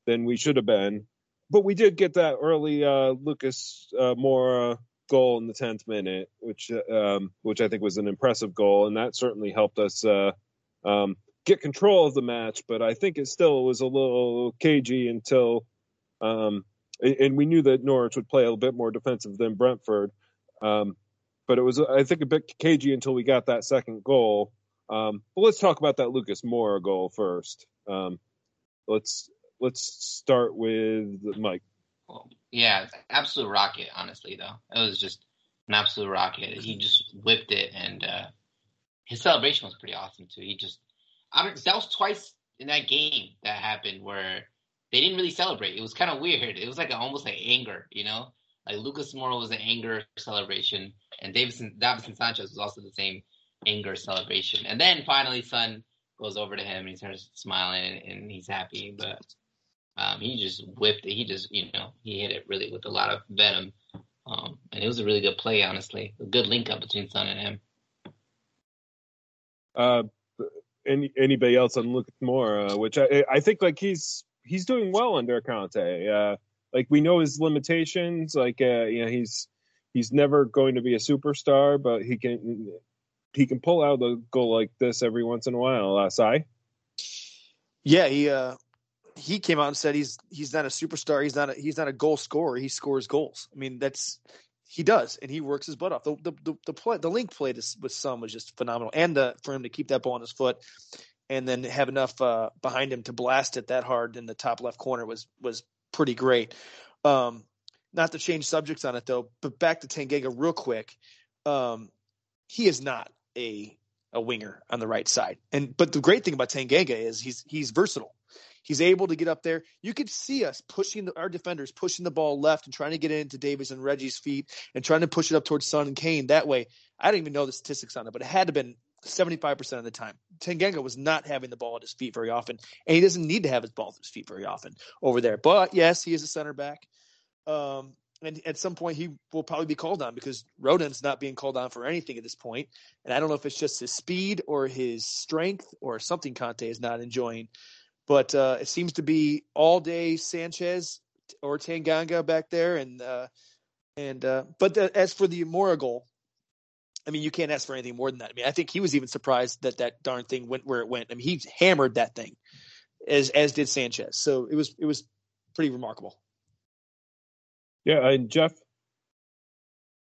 than we should have been. But we did get that early uh, Lucas uh, Moura goal in the tenth minute, which um, which I think was an impressive goal, and that certainly helped us uh, um, get control of the match, but I think it still was a little cagey until, um, and we knew that Norwich would play a bit more defensive than Brentford. Um, but it was, I think, a bit cagey until we got that second goal. Um, but let's talk about that Lucas Moura goal first. Um, let's let's start with Mike. Well, yeah, absolute rocket. Honestly, though, it was just an absolute rocket. He just whipped it, and uh, his celebration was pretty awesome too. He just I don't. That was twice in that game that happened where they didn't really celebrate. It was kind of weird. It was like a, almost like anger, you know. Like Lucas Moura was an anger celebration, and Davidson Davinson Sanchez was also the same anger celebration. And then finally, Son goes over to him and he starts smiling and, and he's happy. But um, he just whipped it. He just, you know, he hit it really with a lot of venom. Um, and it was a really good play, honestly. A good link up between Son and him. Uh, any anybody else on Lucas Moura, uh, which I I think like he's he's doing well under Conte. Uh, like we know his limitations. Like uh, you know he's he's never going to be a superstar, but he can he can pull out a goal like this every once in a while. Uh, Sai. Yeah, he uh he came out and said he's he's not a superstar. He's not a he's not a goal scorer. He scores goals. I mean that's he does, and he works his butt off. The the the, the play, the link play to, with Son was just phenomenal, and the, for him to keep that ball on his foot, and then have enough uh, behind him to blast it that hard in the top left corner was was pretty great. Um, not to change subjects on it though, but back to Tanganga real quick. Um, he is not a a winger on the right side, and but the great thing about Tanganga is he's he's versatile. He's able to get up there. You could see us pushing the, our defenders, pushing the ball left and trying to get it into Davies and Reggie's feet and trying to push it up towards Son and Kane. That way, I don't even know the statistics on it, but it had to have been 75% of the time. Tanganga was not having the ball at his feet very often, and he doesn't need to have his ball at his feet very often over there. But yes, he is a center back. Um, and at some point, he will probably be called on because Rodon's not being called on for anything at this point. And I don't know if it's just his speed or his strength or something Conte is not enjoying. But uh, it seems to be all day Sanchez or Tanganga back there, and uh, And uh, but the, as for the Moura goal, I mean, you can't ask for anything more than that. I mean, I think he was even surprised that that darn thing went where it went. I mean, he hammered that thing, as as did Sanchez. So it was it was pretty remarkable. Yeah, and Jeff.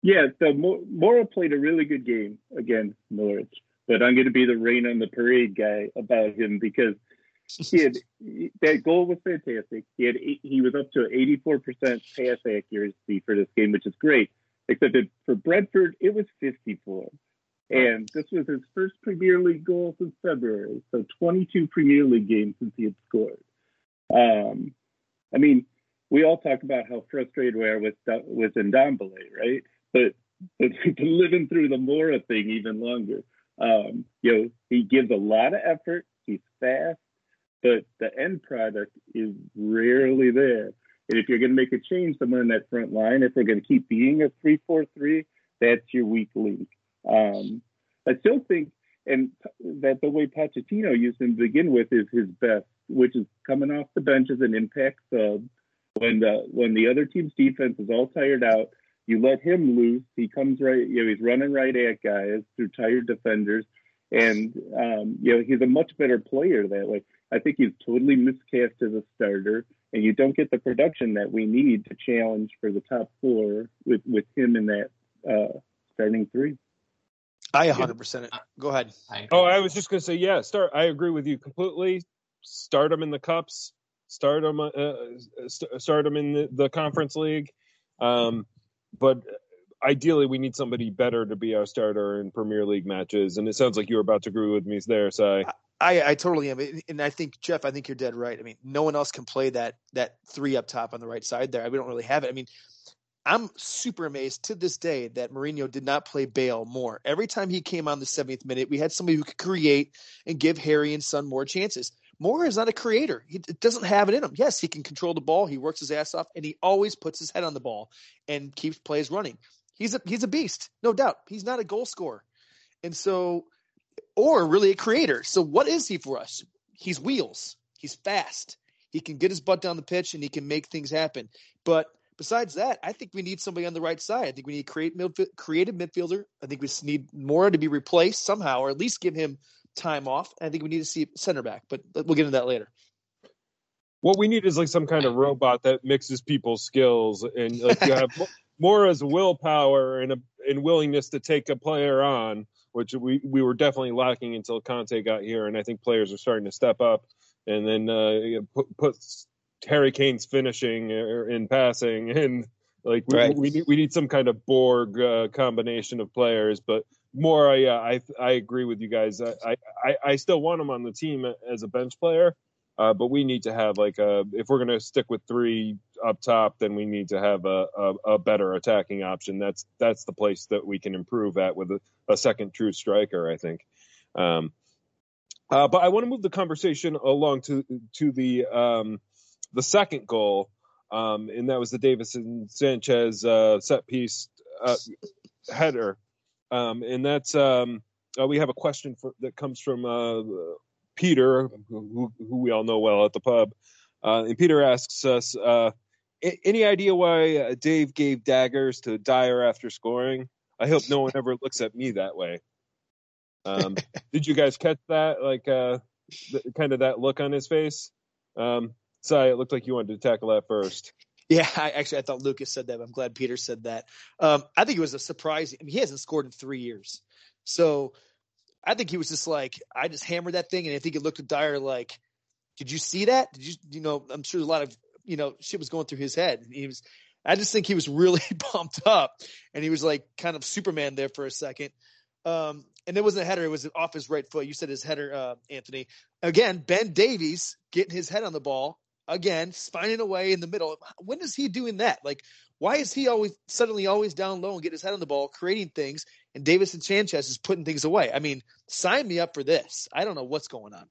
Yeah, so Moura played a really good game against Norwich, but I'm going to be the rain on the parade guy about him because he had that goal was fantastic. He had he was up to 84% pass accuracy for this game, which is great. Except that for Brentford, it was 54. And this was his first Premier League goal since February. So 22 Premier League games since he had scored. Um, I mean, we all talk about how frustrated we are with with Ndombele, right? But but living through the Moura thing even longer. Um, you know, he gives a lot of effort. He's fast, but the end product is rarely there. And if you're going to make a change somewhere in that front line, if we're going to keep being a three-four-three, that's your weak link. Um, I still think, and that the way Pochettino used him to begin with is his best, which is coming off the bench as an impact sub. When the when the other team's defense is all tired out, you let him loose. He comes right, you know, he's running right at guys through tired defenders, and um, you know he's a much better player that way. I think he's totally miscast as a starter and you don't get the production that we need to challenge for the top four with with him in that uh, starting three. I 100 percent. Go ahead. Oh, I was just going to say, yeah. Start. I agree with you completely. Start them in the cups. Start them. Uh, start them in the, the conference league. Um, but ideally, we need somebody better to be our starter in Premier League matches. And it sounds like you're about to agree with me there, Si. I, I totally am, and I think Jeff, I think you're dead right. I mean, no one else can play that that three up top on the right side there. We don't really have it. I mean, I'm super amazed to this day that Mourinho did not play Bale more. Every time he came on the 70th minute, we had somebody who could create and give Harry and Son more chances. Moura is not a creator. He doesn't have it in him. Yes, he can control the ball. He works his ass off, and he always puts his head on the ball and keeps plays running. He's a he's a beast, no doubt. He's not a goal scorer, and so or really a creator. So what is he for us? He's wheels. He's fast. He can get his butt down the pitch and he can make things happen. But besides that, I think we need somebody on the right side. I think we need a create midf- creative midfielder. I think we need Moura to be replaced somehow, or at least give him time off. I think we need to see center back, but we'll get into that later. What we need is like some kind of robot that mixes people's skills and like you have more as willpower and a and willingness to take a player on which we, we were definitely lacking until Conte got here. And I think players are starting to step up and then uh, put, put Harry Kane's finishing in passing and like we, right. we, need, we need some kind of Borg uh, combination of players. But more, yeah, I I agree with you guys. I, I I still want him on the team as a bench player, uh, but we need to have like a if we're going to stick with three up top, then we need to have a, a, a, better attacking option. That's that's the place that we can improve at with a, a second true striker. I think. Um, uh, but I want to move the conversation along to to the um, the second goal, um, and that was the Davinson Sanchez uh, set piece uh, header, um, and that's um, uh, we have a question for, that comes from uh, Peter, who, who, we all know well at the pub. Uh, and Peter asks us, uh, any idea why uh, Dave gave daggers to Dier after scoring? I hope no one ever looks at me that way. Um, did you guys catch that? Like, uh, kind of that look on his face? Um, sorry, it looked like you wanted to tackle that first. Yeah, I actually I thought Lucas said that. I'm glad Peter said that. Um, I think it was a surprise. I mean, he hasn't scored in three years, so I think he was just like, I just hammered that thing, and I think it looked at Dier like, did you see that? Did you, you know, I'm sure a lot of, you know, shit was going through his head. He was, I just think he was really pumped up, and he was like kind of Superman there for a second. Um, and it wasn't a header; it was off his right foot. You said his header, uh, Anthony. Again, Ben Davies getting his head on the ball again, spining away in the middle. When is he doing that? Like, why is he always suddenly always down low and get his head on the ball, creating things, and Davinson Sanchez is putting things away? I mean, sign me up for this. I don't know what's going on.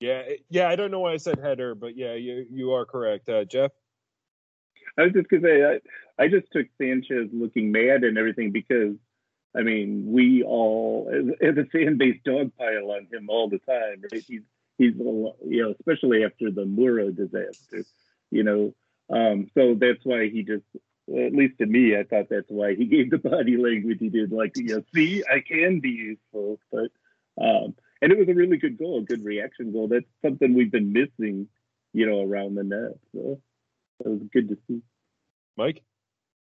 Yeah, yeah, I don't know why I said header, but yeah, you you are correct, uh, Jeff. I was just gonna say I, I just took Sanchez looking mad and everything because I mean we all as, as a fan base dogpile on him all the time, right? He's he's you know especially after the Mura disaster, you know um, so that's why he just at least to me, I thought that's why he gave the body language he did. Like, you know, see, I can be useful. But, um, and it was a really good goal, a good reaction goal. That's something we've been missing, you know, around the net. So it was good to see. Mike?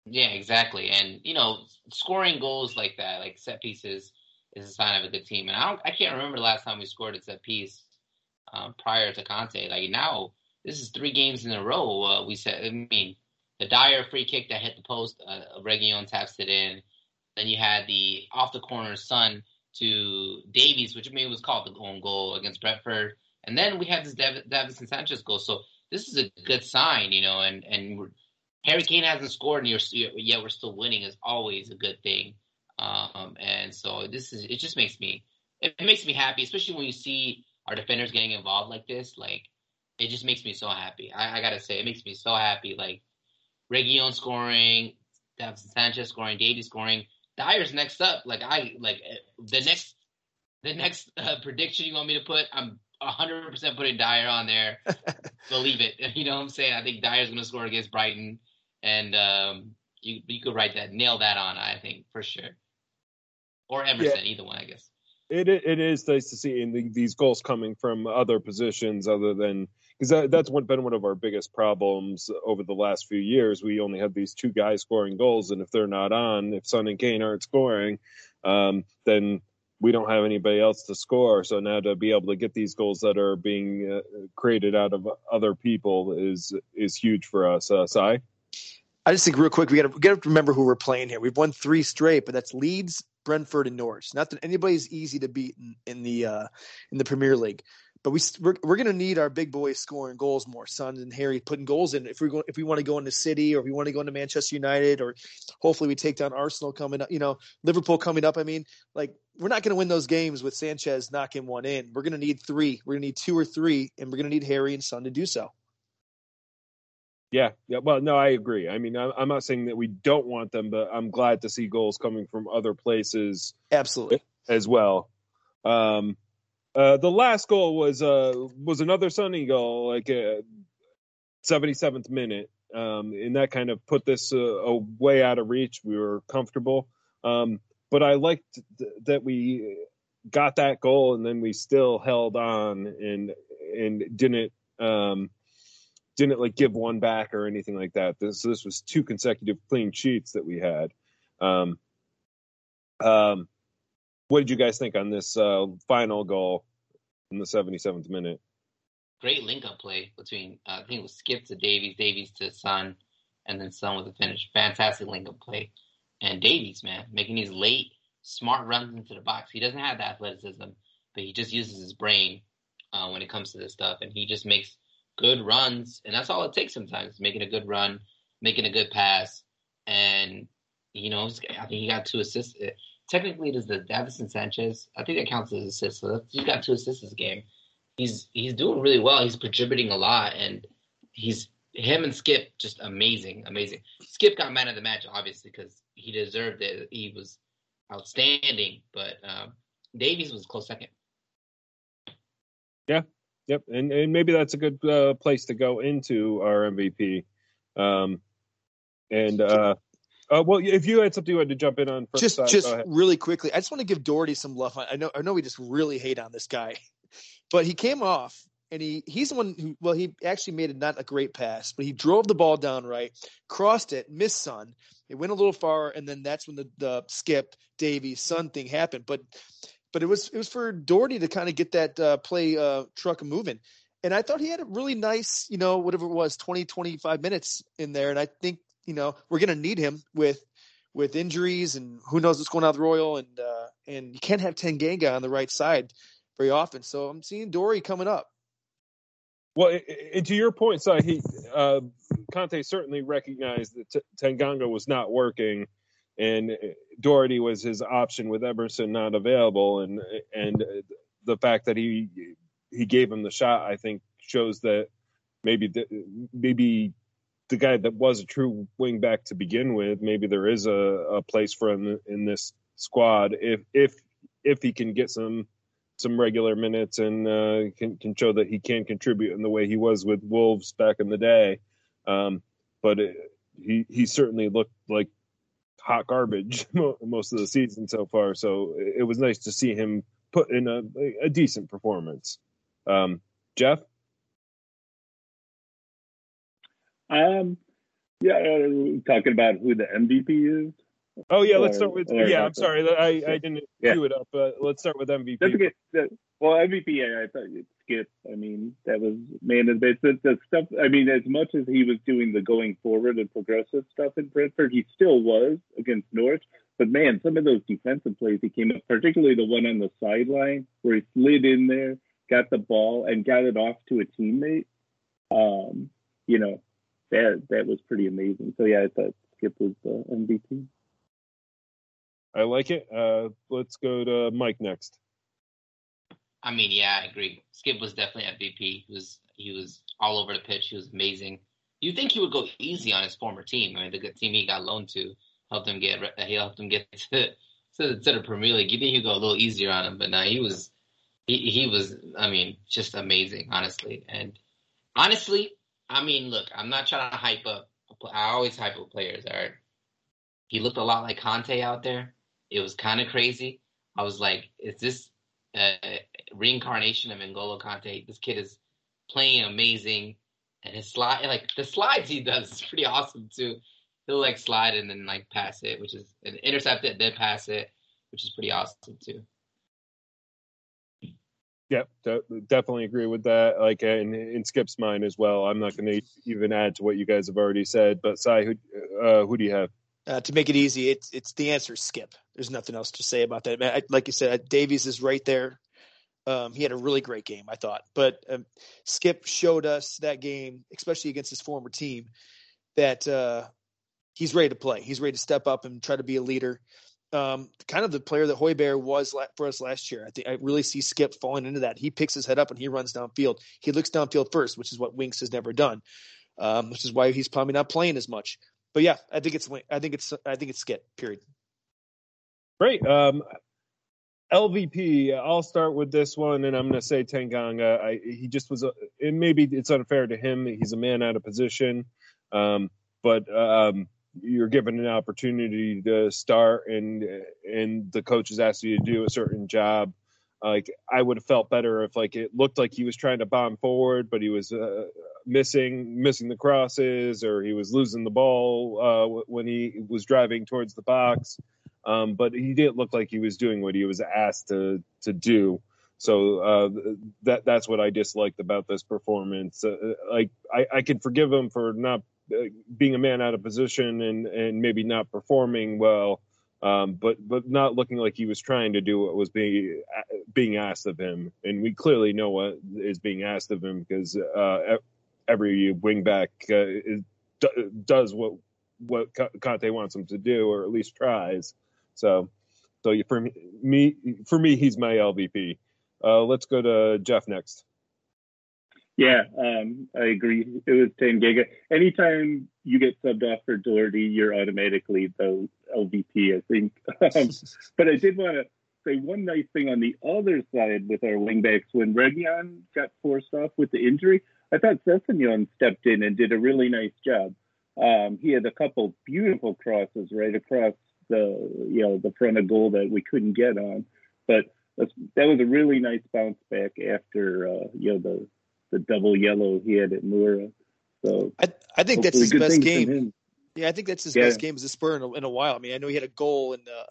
Yeah, exactly. And, you know, scoring goals like that, like set pieces, is a sign of a good team. And I, don't, I can't remember the last time we scored a set piece um, prior to Conte. Like now, this is three games in a row. Uh, we said, I mean, the Dier free kick that hit the post, uh, Reguilon taps it in. Then you had the off the corner Son to Davies, which I mean was called the own goal against Brentford. And then we had this Dav- Davinson Sanchez goal. So this is a good sign, you know. And and Harry Kane hasn't scored, and you're, yet we're still winning is always a good thing. Um, and so this is it. Just makes me it makes me happy, especially when you see our defenders getting involved like this. Like it just makes me so happy. I, I gotta say, it makes me so happy. Like Reguilon scoring, Sanchez scoring, Davy scoring. Dier's next up. Like I like the next the next uh, prediction you want me to put. I'm 100 percent putting Dier on there. Believe it. You know what I'm saying? I think Dier's going to score against Brighton, and um, you you could write that, nail that on. I think for sure. Or Emerson, yeah. either one, I guess. It it is nice to see in the, these goals coming from other positions other than because that, that's one, been one of our biggest problems over the last few years. We only have these two guys scoring goals, and if they're not on, if Son and Kane aren't scoring, um, then we don't have anybody else to score. So now to be able to get these goals that are being uh, created out of other people is is huge for us. Uh, Sai? I just think real quick we got got to remember who we're playing here. We've won three straight, but that's Leeds, Brentford, and Norwich. Not that anybody's easy to beat in, in the uh, in the Premier League. But we we're, we're going to need our big boys scoring goals more. Son and Harry putting goals in. If we go, if we want to go into City or if we want to go into Manchester United or hopefully we take down Arsenal coming up. You know, Liverpool coming up. I mean, like we're not going to win those games with Sanchez knocking one in. We're going to need three. We're going to need two or three, and we're going to need Harry and Son to do so. Yeah, yeah. Well, no, I agree. I mean, I'm not saying that we don't want them, but I'm glad to see goals coming from other places. Absolutely, as well. Um, uh, the last goal was uh, was another Sonny goal, like a uh, 77th minute, um, and that kind of put this uh, way out of reach. We were comfortable, um, but I liked th- that we got that goal, and then we still held on and and didn't um, didn't like give one back or anything like that. This this was two consecutive clean sheets that we had. Um, um, what did you guys think on this uh, final goal in the 77th minute? Great link up play between, uh, I think it was Skip to Davies, Davies to Son, and then Son with the finish. Fantastic link up play. And Davies, man, making these late, smart runs into the box. He doesn't have the athleticism, but he just uses his brain uh, when it comes to this stuff. And he just makes good runs. And that's all it takes sometimes making a good run, making a good pass. And, you know, I think he got two assists technically it is the Davinson Sanchez. I think that counts as assists. So he's got two assists this game. He's he's doing really well. He's contributing a lot, and he's him and Skip just amazing, amazing. Skip got man of the match obviously because he deserved it. He was outstanding, but um, Davies was close second. Yeah, yep, and and maybe that's a good uh, place to go into our MVP. Um, and uh, uh, well, if you had something you had to jump in on, just just really quickly, I just want to give Doherty some love. I know I know we just really hate on this guy, but he came off and he he's the one who well he actually made it not a great pass, but he drove the ball down right, crossed it, missed Son. It went a little far, and then that's when the the skip Davies Son thing happened. But but it was it was for Doherty to kind of get that uh, play uh, truck moving. And I thought he had a really nice, you know, whatever it was, 20, 25 minutes in there. And I think you know we're going to need him with with injuries and who knows what's going on with Royal and uh, and you can't have Tanganga on the right side very often. So I'm seeing Dory coming up. Well, and to your point, so he uh, Conte certainly recognized that T- Tanganga was not working, and Doherty was his option with Emerson not available, and and the fact that he he gave him the shot, I think, shows that maybe the, maybe the guy that was a true wing back to begin with. Maybe there is a, a place for him in this squad if if if he can get some some regular minutes and uh, can can show that he can contribute in the way he was with Wolves back in the day. Um, but it, he he certainly looked like hot garbage most of the season so far. So it was nice to see him put in a, a decent performance. Um, Jeff. Um, yeah, uh, talking about who the MVP is. Oh yeah, let's start with. yeah, I'm sorry, I I didn't yeah. it up, but let's start with MVP. That's okay. Well, MVP, I, I thought you'd skip. I mean, that was man of the, the, the stuff. I mean, as much as he was doing the going forward and progressive stuff in Brentford, he still was against Norwich. But man, some of those defensive plays he came up, particularly the one on the sideline where he slid in there, got the ball, and got it off to a teammate. Um, you know, that that was pretty amazing. So yeah, I thought Skip was the MVP. I like it. Uh, let's go to Mike next. I mean, yeah, I agree. Skip was definitely MVP. He was he was all over the pitch. He was amazing. You think he would go easy on his former team? I mean, the good team he got loaned to helped him get he helped him get to to, to the Premier League. You think he'd go a little easier on him, but now he was he he was. I mean, just amazing, honestly. And honestly, I mean, look, I'm not trying to hype up. I always hype up players. All right, he looked a lot like Kanté out there. It was kind of crazy. I was like, is this a reincarnation of N'Golo Kanté? This kid is playing amazing, and his slide, like the slides he does, is pretty awesome too. He'll like slide and then like pass it, which is an intercept it, then pass it, which is pretty awesome too. De- definitely agree with that. Like in, in Skip's mind as well. I'm not going to even add to what you guys have already said. But Sai, who uh, who do you have? Uh, to make it easy, it's it's the answer is Skip. There's nothing else to say about that. I, like you said, Davies is right there. Um, he had a really great game, I thought. But um, Skip showed us that game, especially against his former team, that uh, he's ready to play. He's ready to step up and try to be a leader. Um, kind of the player that Højbjerg was for us last year. I think I really see Skip falling into that. He picks his head up and he runs downfield. He looks downfield first, which is what Winks has never done, um, which is why he's probably not playing as much but yeah, I think it's I think it's I think it's Skip. Period. Great. Um, LVP. I'll start with this one, and I'm going to say Tanganga. I, he just was. A, maybe it's unfair to him. He's a man out of position, um, but um, you're given an opportunity to start, and and the coach has asked you to do a certain job like I would have felt better if like it looked like he was trying to bomb forward, but he was uh, missing missing the crosses or he was losing the ball uh, when he was driving towards the box. Um, but he didn't look like he was doing what he was asked to to do. So uh, that that's what I disliked about this performance. Uh, like I, I can forgive him for not uh, being a man out of position and and maybe not performing well um, but but not looking like he was trying to do what was being being asked of him. And we clearly know what is being asked of him because uh, every wingback uh, does what what Conte wants him to do, or at least tries. So, so for me, for me, he's my LVP. Uh, let's go to Jeff next. Yeah, um, I agree. It was Tanganga. Anytime you get subbed off for Doherty, you're automatically the LVP, I think. Um, but I did want to say one nice thing on the other side with our wingbacks. When Reguilón got forced off with the injury, I thought Sessegnon stepped in and did a really nice job. Um, he had a couple beautiful crosses right across the you know the front of goal that we couldn't get on, but that was a really nice bounce back after uh, you know the the double yellow he had at Mura. So I, I think that's his best game. Yeah, I think that's his yeah. best game as a Spur in a, in a, while. I mean, I know he had a goal in uh,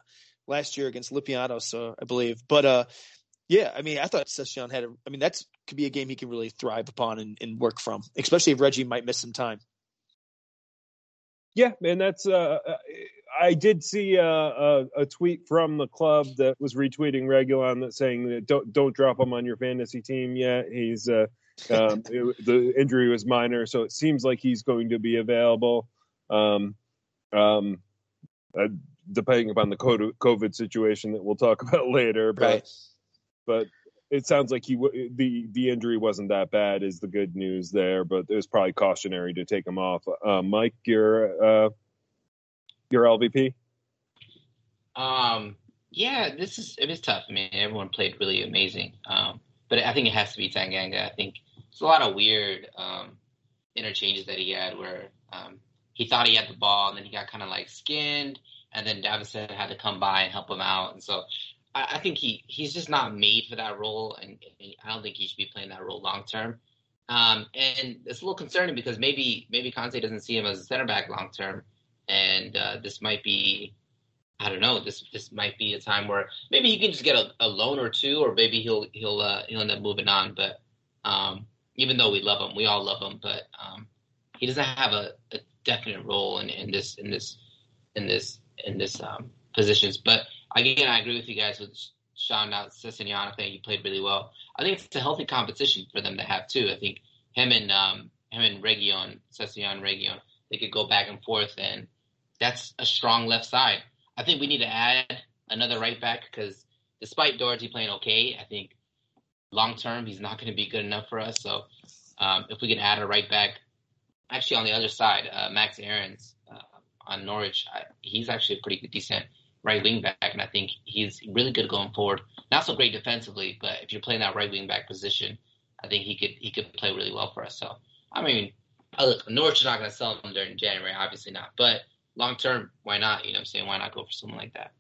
last year against Lipianos, uh, I believe. But uh, yeah, I mean, I thought Sessegnon had a. I mean, that's could be a game he can really thrive upon and, and work from, especially if Reggie might miss some time. Yeah, and that's. Uh, uh I did see a, a, a, tweet from the club that was retweeting Reguilón that saying that don't don't drop him on your fantasy team yet. He's uh, um, it, the injury was minor, so it seems like he's going to be available. Um, um, uh, depending upon the COVID situation that we'll talk about later, but right. but it sounds like he the the injury wasn't that bad is the good news there, but it was probably cautionary to take him off. Uh, Mike, your uh, your LVP. Um. Yeah, this is it is tough. I mean, everyone played really amazing. Um, but I think it has to be Tanganga. I think it's a lot of weird um, interchanges that he had where um, he thought he had the ball, and then he got kind of like skinned, and then Davinson had to come by and help him out, and so I, I think he he's just not made for that role, and, and I don't think he should be playing that role long term. Um, and it's a little concerning because maybe maybe Conte doesn't see him as a center back long term, and uh, this might be I don't know. This this might be a time where maybe he can just get a, a loan or two, or maybe he'll he'll uh, he'll end up moving on. But um, even though we love him, we all love him, but um, he doesn't have a, a definite role in, in this in this in this in this um, positions. But again, I agree with you guys with Sean out Sessegnon. I think he played really well. I think it's a healthy competition for them to have too. I think him and um, him and Reguilón, Sessegnon, Reguilón, they could go back and forth, and that's a strong left side. I think we need to add another right back because despite Doherty playing okay, I think long term he's not going to be good enough for us. So um, if we can add a right back, actually on the other side, uh, Max Aarons uh, on Norwich, I, he's actually a pretty decent right wing back, and I think he's really good going forward. Not so great defensively, but if you're playing that right wing back position, I think he could he could play really well for us. So I mean, look, Norwich is not going to sell him during January, obviously not, but long term, why not? You know, I'm saying why not go for someone like that?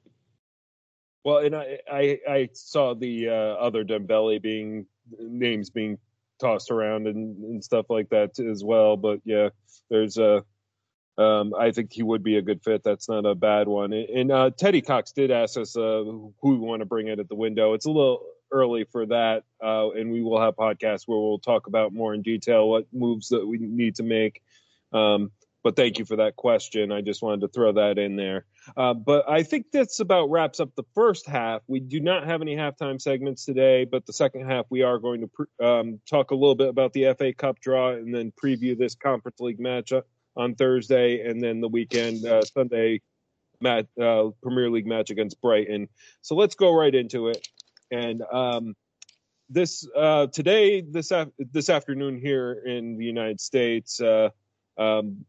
Well, and I I, I saw the uh, other Dembele being names being tossed around and, and stuff like that as well. But yeah, there's a. Um, I think he would be a good fit. That's not a bad one. And uh, Teddy Cox did ask us uh, who we want to bring in at the window. It's a little early for that, uh, and we will have podcasts where we'll talk about more in detail what moves that we need to make. Um, but thank you for that question. I just wanted to throw that in there. Uh, but I think that's about wraps up the first half. We do not have any halftime segments today, but the second half we are going to pre- um, talk a little bit about the FA Cup draw and then preview this Conference League matchup on Thursday and then the weekend uh, Sunday match, uh, Premier League match against Brighton. So let's go right into it. And um, this uh, today, this af- this afternoon here in the United States. Uh, um,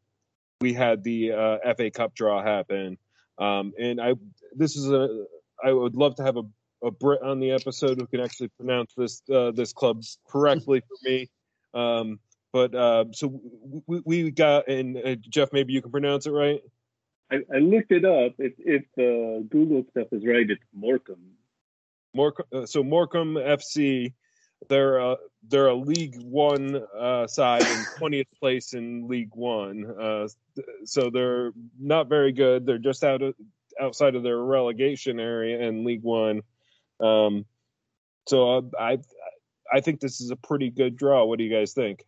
we had the uh, FA Cup draw happen, um, and I this is a I would love to have a, a Brit on the episode who can actually pronounce this uh, this club correctly for me. Um, but uh, so we, we got and uh, Jeff, maybe you can pronounce it right. I, I looked it up. If if the Google stuff is right, it's Morecambe. Morecambe. Uh, so Morecambe FC they're uh, they're a League One uh, side in twentieth place in League One, uh, so they're not very good. They're just out of outside of their relegation area in League One. Um, so uh, I I think this is a pretty good draw. What do you guys think?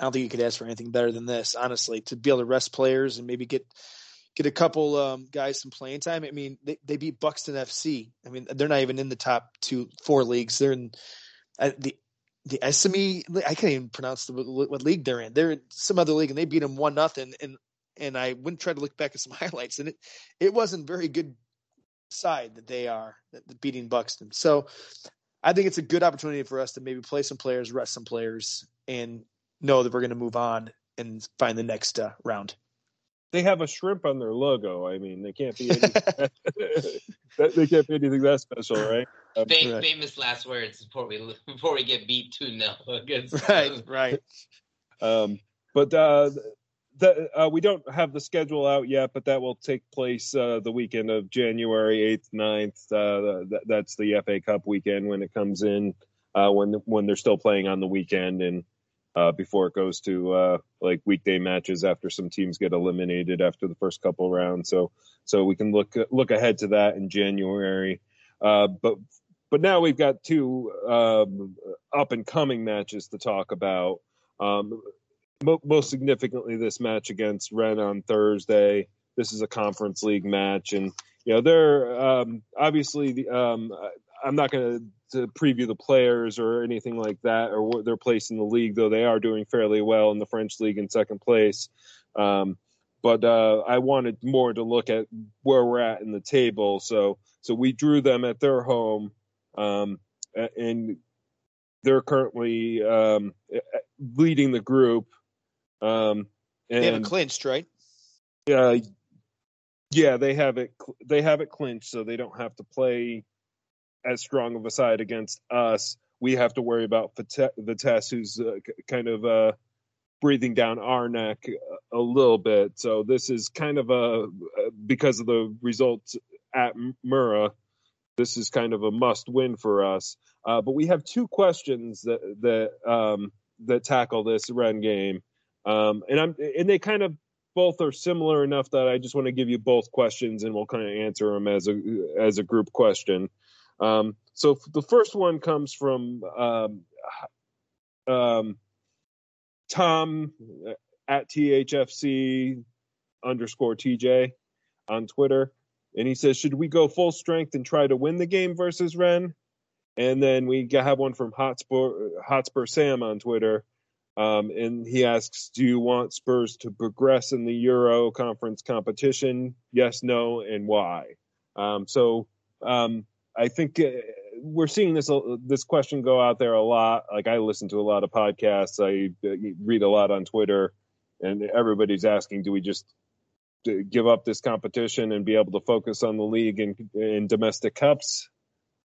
I don't think you could ask for anything better than this, honestly. To be able to rest players and maybe get get a couple um, guys some playing time. I mean, they, they beat Buxton FC. I mean, they're not even in the top two, four leagues. They're in uh, the the SME. I can't even pronounce the, what league they're in. They're in some other league, and they beat them one nothing. And and I went try to look back at some highlights, and it it wasn't very good side that they are that beating Buxton. So I think it's a good opportunity for us to maybe play some players, rest some players, and know that we're going to move on and find the next uh, round. They have a shrimp on their logo. I mean, they can't be anything, they can't be anything that special, right? Fam- famous last words before we before we get beat two 0 against right, right. Um, but uh, the, uh, we don't have the schedule out yet, but that will take place uh, the weekend of January eighth, 9th. Uh, that, that's the FA Cup weekend when it comes in. Uh, when when they're still playing on the weekend and uh, before it goes to uh, like weekday matches after some teams get eliminated after the first couple rounds. So so we can look look ahead to that in January. Uh, but but now we've got two um, up and coming matches to talk about. Um, mo- most significantly, this match against Rennes on Thursday. This is a conference league match, and you know they're um, obviously the, um, I'm not going to preview the players or anything like that or what their place in the league, though they are doing fairly well in the French league in second place. Um, but uh, I wanted more to look at where we're at in the table. So so we drew them at their home, um, and they're currently um, leading the group. Um, and, they have it clinched, right? Yeah, yeah, they have it. They have it clinched, so they don't have to play as strong of a side against us. We have to worry about the Vitesse, who's uh, kind of uh, breathing down our neck a little bit. So this is kind of a because of the results at Mura. This is kind of a must win for us. Uh, but we have two questions that that um, that tackle this Rennes game, um, and I'm and they kind of both are similar enough that I just want to give you both questions and we'll kind of answer them as a as a group question. Um, so the first one comes from um, um, Tom at THFC underscore TJ on Twitter. And he says, Should we go full strength and try to win the game versus Rennes? And then we have one from Hotspur, Hotspur Sam on Twitter. Um, and he asks, Do you want Spurs to progress in the Euro conference competition? Yes, no, and why? Um, so um, I think uh, we're seeing this uh, this question go out there a lot. Like I listen to a lot of podcasts, I uh, read a lot on Twitter, and everybody's asking, do we just give up this competition and be able to focus on the league and in domestic cups,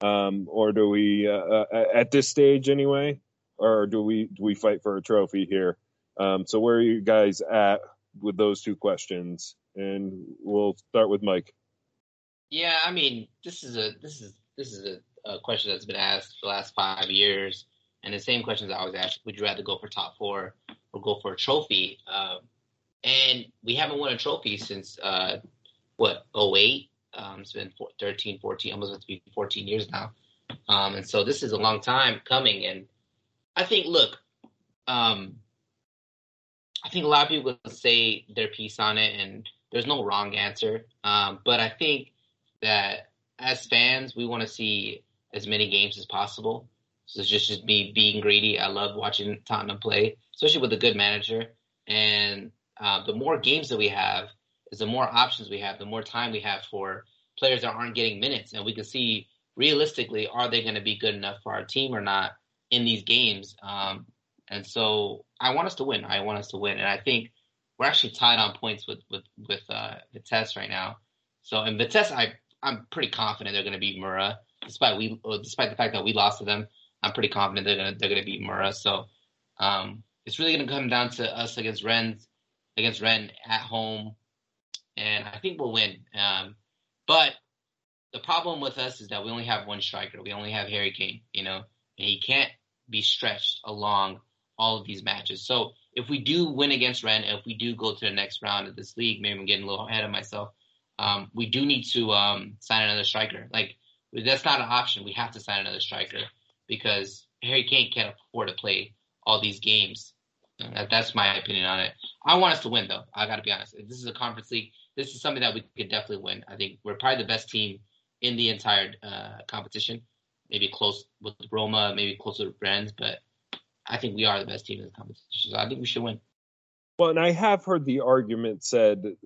um, or do we uh, uh, at this stage anyway, or do we do we fight for a trophy here? Um, so where are you guys at with those two questions? And we'll start with Mike. Yeah, I mean, this is a this is this is a, a, question that's been asked for the last five years, and the same questions I always ask: Would you rather go for top four or go for a trophy? Uh, and we haven't won a trophy since uh, what 08. Um, it's been 13, 14, almost to be 14 years now. Um, and so this is a long time coming. And I think, look, um, I think a lot of people will say their piece on it, and there's no wrong answer. Um, but I think that as fans, we want to see as many games as possible. So it's just just be being greedy. I love watching Tottenham play, especially with a good manager. And uh, the more games that we have, is the more options we have, the more time we have for players that aren't getting minutes, and we can see realistically are they going to be good enough for our team or not in these games. Um, and so I want us to win. I want us to win, and I think we're actually tied on points with with with uh, Vitesse right now. So in Vitesse, I I'm pretty confident they're going to beat Mura, despite we despite the fact that we lost to them. I'm pretty confident they're going to they're going to beat Mura. So um, it's really going to come down to us against Rennes, against Rennes at home, and I think we'll win. Um, but the problem with us is that we only have one striker. We only have Harry Kane, you know, and he can't be stretched along all of these matches. So if we do win against Rennes, if we do go to the next round of this league, maybe I'm getting a little ahead of myself um, we do need to um, sign another striker. Like that's not an option. We have to sign another striker because Harry Kane can't afford to play all these games. That, that's my opinion on it. I want us to win, though. I got to be honest. This is a conference league. This is something that we could definitely win. I think we're probably the best team in the entire uh, competition. Maybe close with Roma, maybe close with Rennes, but I think we are the best team in the competition. So I think we should win. Well, and I have heard the argument said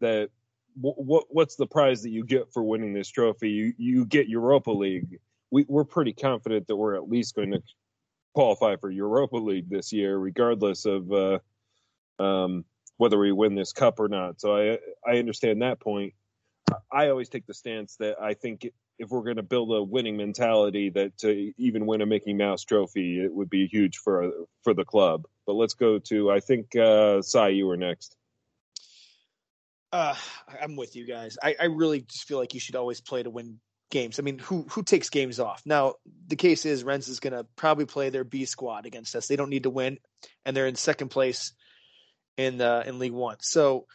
that what what's the prize that you get for winning this trophy? You you get Europa League. We we're pretty confident that we're at least going to qualify for Europa League this year, regardless of uh, um, whether we win this cup or not. So I I understand that point. I always take the stance that I think if we're going to build a winning mentality, that to even win a Mickey Mouse Trophy, it would be huge for for the club. But let's go to I think uh, Sai, you were next. Uh, I'm with you guys. I, I really just feel like you should always play to win games. I mean, who who takes games off? Now, the case is Rennes is going to probably play their B squad against us. They don't need to win, and they're in second place in uh, in League One. So,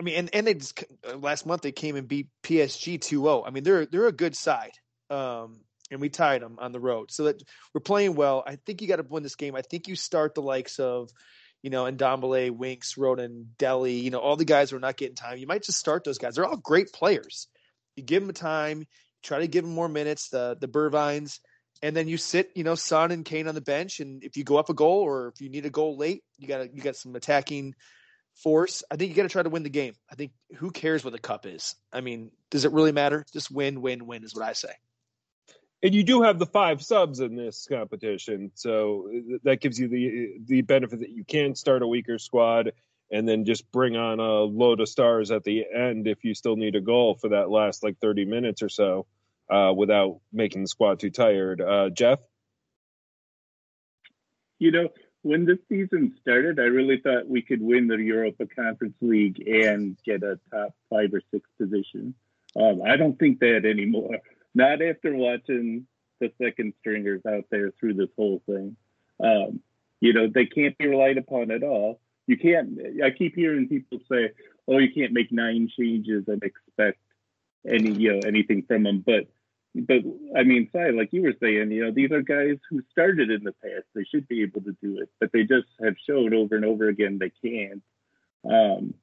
I mean, and and they just, last month they came and beat PSG 2-0. I mean, they're they're a good side, um, and we tied them on the road. So that we're playing well. I think you got to win this game. I think you start the likes of you know, and Ndombele, Winks, Rodon, Dele, you know, all the guys who are not getting time. You might just start those guys. They're all great players. You give them time, try to give them more minutes, the the Bergwijns, and then you sit, you know, Son and Kane on the bench. And if you go up a goal or if you need a goal late, you got you got some attacking force. I think you got to try to win the game. I think who cares what the cup is? I mean, does it really matter? Just win, win, win is what I say and you do have the five subs in this competition, so that gives you the the benefit that you can start a weaker squad and then just bring on a load of stars at the end if you still need a goal for that last like 30 minutes or so uh, without making the squad too tired. Uh, Jeff? You know, when the season started, I really thought we could win the Europa Conference League and get a top five or six position. Um, I don't think that anymore. Not after watching the second stringers out there through this whole thing. Um, you know, they can't be relied upon at all. You can't. I keep hearing people say, "Oh, you can't make nine changes and expect any, you know, anything from them." But but I mean, Si, like you were saying, you know, these are guys who started in the past. They should be able to do it, but they just have shown over and over again they can't. Um,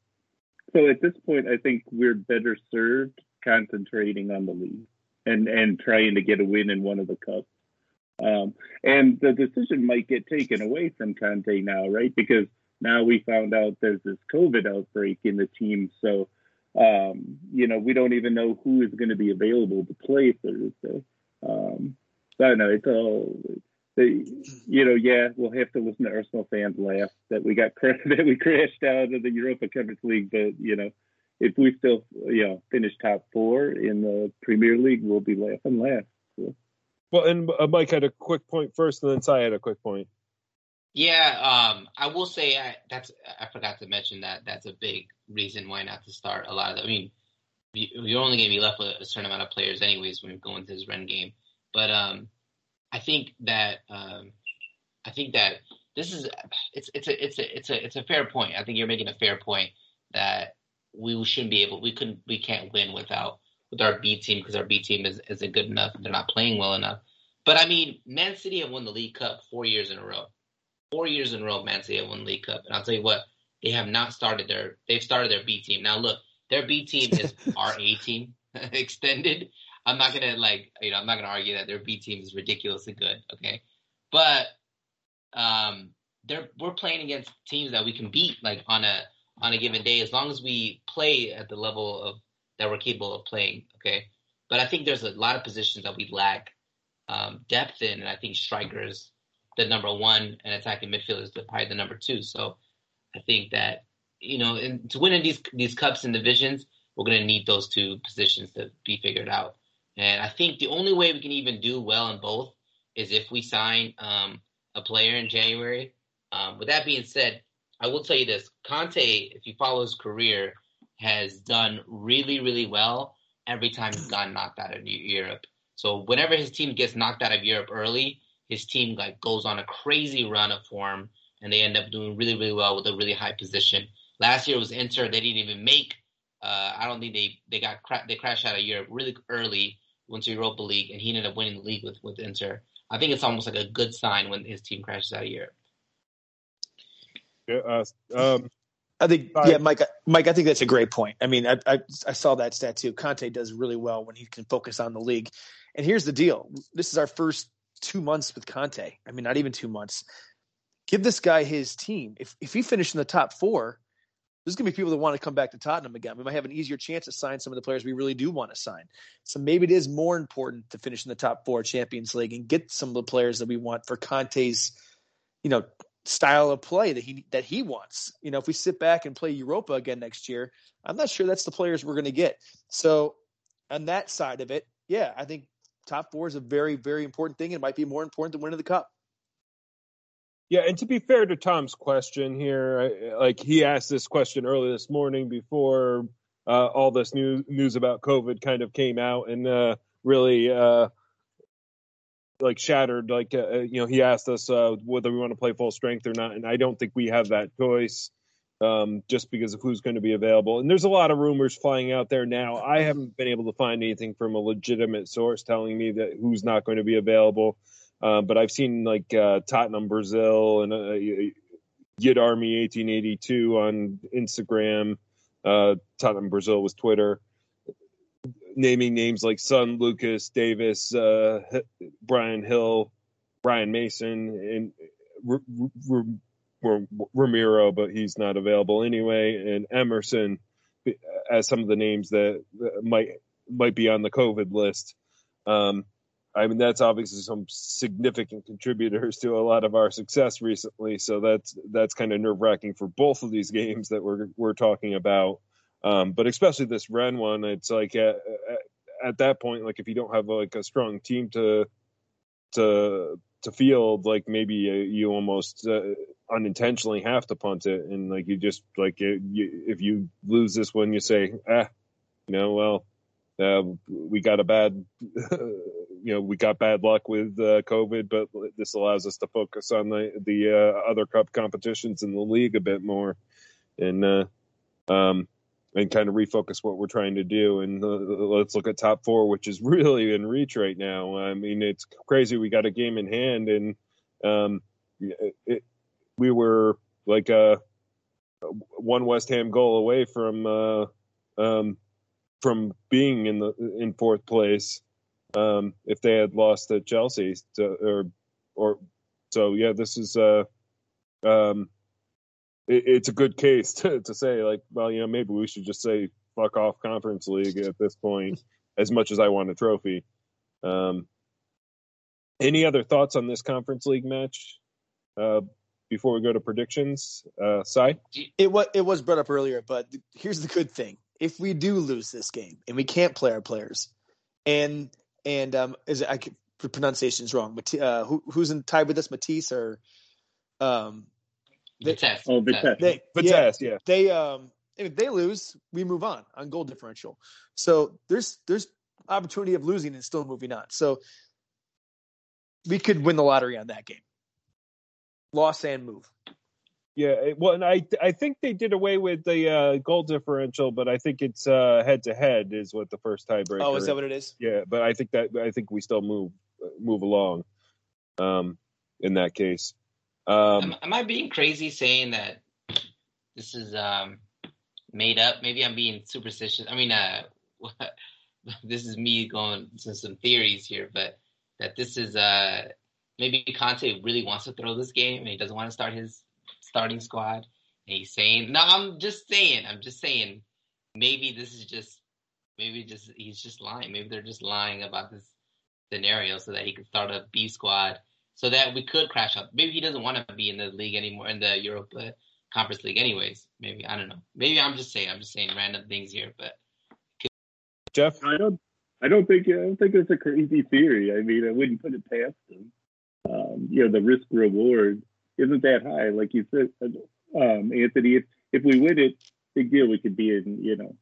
so at this point, I think we're better served concentrating on the league and and trying to get a win in one of the cups. Um, and the decision might get taken away from Conte now, right? Because now we found out there's this COVID outbreak in the team, so um, you know, we don't even know who is going to be available to play Thursday. Um, so I don't know. It's all, they, you know, yeah, we'll have to listen to Arsenal fans laugh that we got that we crashed out of the Europa Conference League, but you know, if we still, you know, finish top four in the Premier League, we'll be laughing last. So. Well, and uh, Mike had a quick point first, and then Si had a quick point. Yeah, um, I will say I, that's I forgot to mention that that's a big reason why not to start a lot of. The, I mean, you're only going to be left with a certain amount of players anyways when you go into this run game. But um, I think that um, I think that this is it's it's a it's a it's a it's a fair point. I think you're making a fair point that we shouldn't be able we couldn't we can't win without with our B team because our B team is isn't good enough. They're not playing well enough. But I mean, Man City have won the League Cup four years in a row four years in a row, Man City have won League Cup, and I'll tell you what, they have not started their. They've started their B team. Now look, their B team is our A team extended. I'm not gonna like, you know, I'm not gonna argue that their B team is ridiculously good. Okay, but um, they're we're playing against teams that we can beat like on a on a given day as long as we play at the level of that we're capable of playing. Okay, but I think there's a lot of positions that we lack um, depth in, and I think strikers the number one and attacking midfield is probably the number two. So I think that you know, in, to win in these these cups and divisions, we're going to need those two positions to be figured out. And I think the only way we can even do well in both is if we sign um, a player in January. Um, with that being said, I will tell you this: Conte, if you follow his career, has done really, really well every time he's gotten knocked out of Europe. So whenever his team gets knocked out of Europe early, his team like goes on a crazy run of form and they end up doing really really well with a really high position. Last year was Inter; they didn't even make. Uh, I don't think they they got cra- they crashed out of Europe really early, went to Europa League, and he ended up winning the league with with Inter. I think it's almost like a good sign when his team crashes out of Europe. Yeah, uh, um, I think, yeah, Mike. Mike, I think that's a great point. I mean, I, I, I saw that stat too. Conte does really well when he can focus on the league. And here's the deal: this is our first two months with Conte. I mean, not even two months. Give this guy his team. If if he finished in the top four, there's going to be people that want to come back to Tottenham again. We might have an easier chance to sign some of the players we really do want to sign. So maybe it is more important to finish in the top four Champions League and get some of the players that we want for Conte's, you know, style of play that he that he wants. You know, if we sit back and play Europa again next year, I'm not sure that's the players we're going to get. So on that side of it, yeah, I think top four is a very, very important thing. It might be more important than winning the cup. Yeah, and to be fair to Tom's question here, like he asked this question early this morning before uh, all this news news about COVID kind of came out and uh, really uh, like shattered. Like uh, you know, he asked us uh, whether we want to play full strength or not, and I don't think we have that choice um, just because of who's going to be available. And there's a lot of rumors flying out there now. I haven't been able to find anything from a legitimate source telling me that who's not going to be available. Uh, but I've seen like uh, Tottenham Brazil and uh, Yid Army 1882 on Instagram. Uh, Tottenham Brazil was Twitter. Naming names like Son, Lucas, Davies, uh, Bryan Gil, Ryan Mason, and R- Romero, but he's not available anyway, and Emerson as some of the names that might might be on the COVID list. Um, I mean, that's obviously some significant contributors to a lot of our success recently. So that's that's kind of nerve wracking for both of these games that we're we're talking about. Um, but especially this Rennes one, it's like at, at, at, that point, like if you don't have like a strong team to to to field, like maybe you almost uh, unintentionally have to punt it, and like you just like you, if you lose this one, you say, ah, you know, well, uh, we got a bad, you know, we got bad luck with uh, COVID, but this allows us to focus on the the uh, other cup competitions in the league a bit more, and uh, um, and kind of refocus what we're trying to do. And uh, let's look at top four, which is really in reach right now. I mean, it's crazy. We got a game in hand, and um, it, we were like a one West Ham goal away from uh, um, from being in the in fourth place um, if they had lost to Chelsea. To, or or so yeah this is uh um it, it's a good case to, to say like well you know maybe we should just say fuck off conference league at this point as much as I want a trophy. Um any other thoughts on this conference league match? Uh before we go to predictions uh Cy? it was it was brought up earlier but here's the good thing if we do lose this game and we can't play our players, and and um, is it, I the pronunciation's wrong. But uh, who, who's in tied with us, Matisse or um, they, Vitesse. Oh, Vitesse. They, Vitesse, yeah, yeah. They um, if they lose, we move on on goal differential. So there's there's opportunity of losing and still moving on. So we could win the lottery on that game. Loss and move. Yeah, well, and I I think they did away with the uh, goal differential, but I think it's head to head is what the first tiebreaker. Oh, is that what it is? Yeah, but I think that I think we still move move along. Um, in that case, um, am, am I being crazy saying that this is um made up? Maybe I'm being superstitious. I mean, uh, this is me going to some theories here, but that this is uh maybe Conte really wants to throw this game and he doesn't want to start his starting squad. And he's saying, no, I'm just saying, I'm just saying, maybe this is just, maybe just he's just lying. Maybe they're just lying about this scenario so that he could start a B squad, so that we could crash out. Maybe he doesn't want to be in the league anymore, in the Europa Conference League, anyways. Maybe I don't know. Maybe I'm just saying, I'm just saying random things here, but. Jeff, I don't, I don't think, I don't think it's a crazy theory. I mean, I wouldn't put it past him. Um, you know, the risk reward isn't that high. Like you said, um, Anthony, if, if we win it, big deal. We could be in, you know,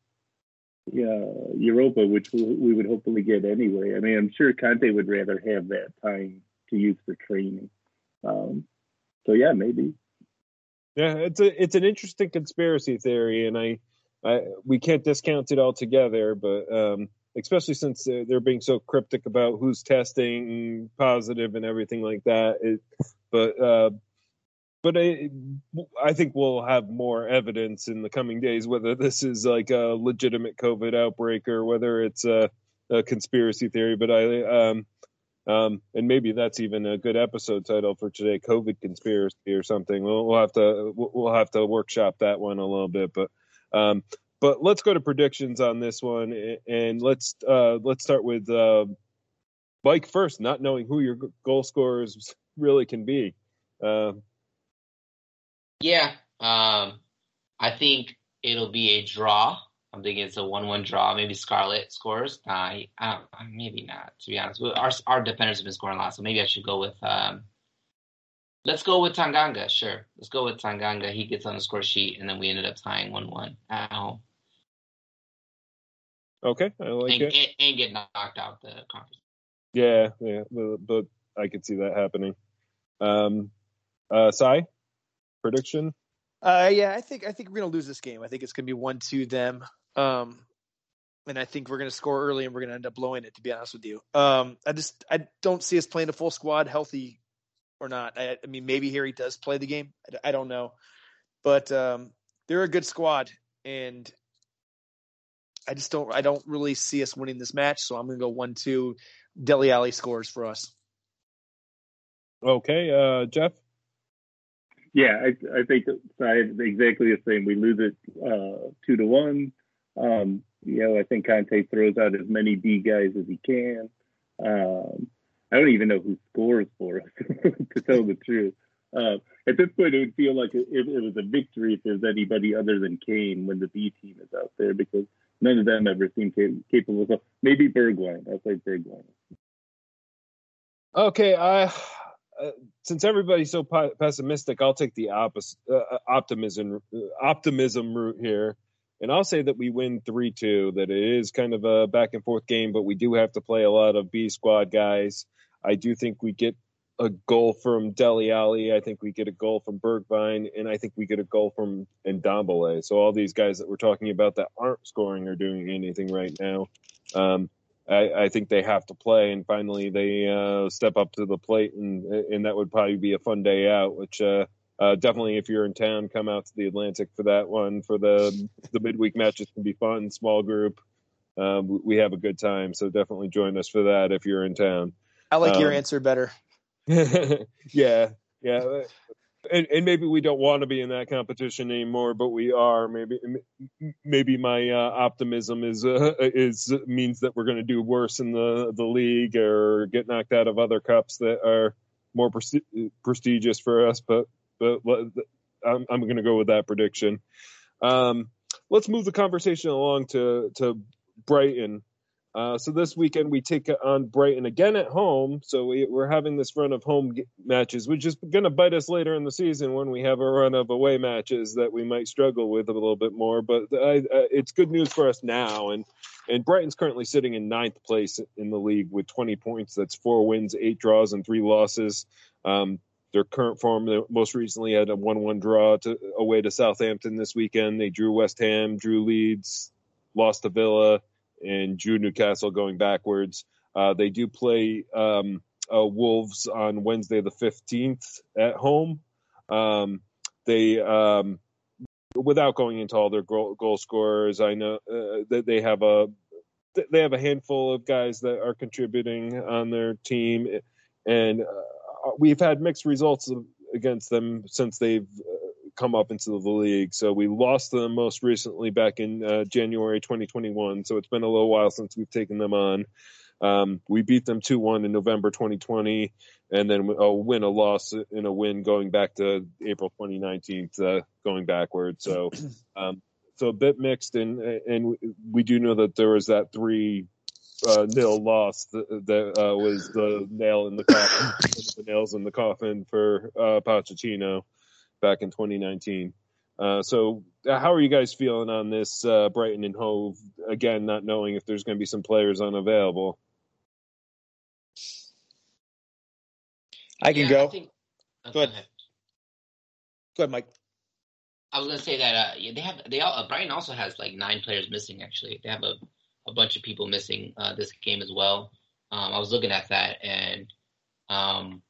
uh, Europa, which we, we would hopefully get anyway. I mean, I'm sure Conte would rather have that time to use for training. Um, so yeah, maybe. Yeah, it's a it's an interesting conspiracy theory, and I, I we can't discount it altogether, but um, especially since they're being so cryptic about who's testing positive and everything like that. It, but uh, but I, I think we'll have more evidence in the coming days whether this is like a legitimate COVID outbreak or whether it's a, a conspiracy theory. But I, um, um, and maybe that's even a good episode title for today: COVID conspiracy or something. We'll, we'll have to we'll have to workshop that one a little bit, but. Um, but let's go to predictions on this one, and let's uh, let's start with uh, Mike first. Not knowing who your goal scorers really can be, uh, yeah, um, I think it'll be a draw. I'm thinking it's a one-one draw. Maybe Scarlett scores. I, maybe not. To be honest, our our defenders have been scoring a lot, so maybe I should go with. Um, let's go with Tanganga. Sure, let's go with Tanganga. He gets on the score sheet, and then we ended up tying one-one at home. Okay, I like and, it. And, and, get knocked out the conference. Yeah, yeah, but, but I could see that happening. Um, uh, Cy? prediction? Uh, yeah, I think I think we're gonna lose this game. I think it's gonna be one two them. Um, and I think we're gonna score early and we're gonna end up blowing it. To be honest with you, um, I just I don't see us playing a full squad, healthy or not. I, I mean, maybe Harry does play the game. I, I don't know, but um, they're a good squad, and I just don't I don't really see us winning this match. So I'm gonna go one two. Dele Alli scores for us. Okay, uh, Jeff. Yeah, I, I think side exactly the same. We lose it uh, two to one. Um, you know, I think Conte throws out as many D guys as he can. Um, I don't even know who scores for us, to tell the truth. Uh, at this point, it would feel like it, it, was a victory if there's anybody other than Kane when the B team is out there because none of them ever seem capable. So maybe Bergwijn. I'll say Bergwijn. Okay, I uh, since everybody's so pessimistic, I'll take the opposite uh, optimism optimism route here, and I'll say that we win three two. That it is kind of a back and forth game, but we do have to play a lot of B squad guys. I do think we get a goal from Dele Alli. I think we get a goal from Bergwijn, and I think we get a goal from Ndombele. So all these guys that we're talking about that aren't scoring or doing anything right now, um, I, I, think they have to play. And finally, they uh, step up to the plate, and and that would probably be a fun day out. Which uh, uh, definitely, if you're in town, come out to the Atlantic for that one. For the the midweek matches can be fun, small group. Um, we have a good time, so definitely join us for that if you're in town. I like um, your answer better. yeah, yeah. And, and, maybe we don't want to be in that competition anymore, but we are. Maybe maybe my uh, optimism is uh, is means that we're going to do worse in the the league or get knocked out of other cups that are more pre- prestigious for us. But but I'm, I'm going to go with that prediction. Um, let's move the conversation along to to Brighton. Uh, so this weekend we take on Brighton again at home. So we, are having this run of home matches, which is going to bite us later in the season when we have a run of away matches that we might struggle with a little bit more. But I, uh, it's good news for us now. And and Brighton's currently sitting in ninth place in the league with 20 points. That's four wins, eight draws, and three losses. Um, their current form, they most recently had a 1-1 draw to, away to Southampton this weekend. They drew West Ham, drew Leeds, lost to Villa and drew Newcastle going backwards. Uh, they do play um, uh, Wolves on Wednesday the 15th at home. Um, they, um, without going into all their goal, goal scorers, I know uh, that they have a they have a handful of guys that are contributing on their team, and uh, we've had mixed results against them since they've come up into the league. So we lost them most recently back in uh, January 2021. So it's been a little while since we've taken them on. Um, we beat them 2 1 in November 2020, and then a win, a loss, in a win going back to April 2019, uh, going backwards. So, um, so a bit mixed, and and we do know that there was that three uh, nil loss that, that uh, was the nail in the coffin, the nails in the coffin for uh, Pochettino back in 2019. Uh, so, uh, how are you guys feeling on this uh, Brighton and Hove? Again, not knowing if there's going to be some players unavailable. I can yeah, go. I think, okay, go, ahead. go ahead, Mike. I was going to say that uh, they have they all uh, Brighton also has like nine players missing. Actually, they have a, a bunch of people missing uh, this game as well. Um, I was looking at that, and um,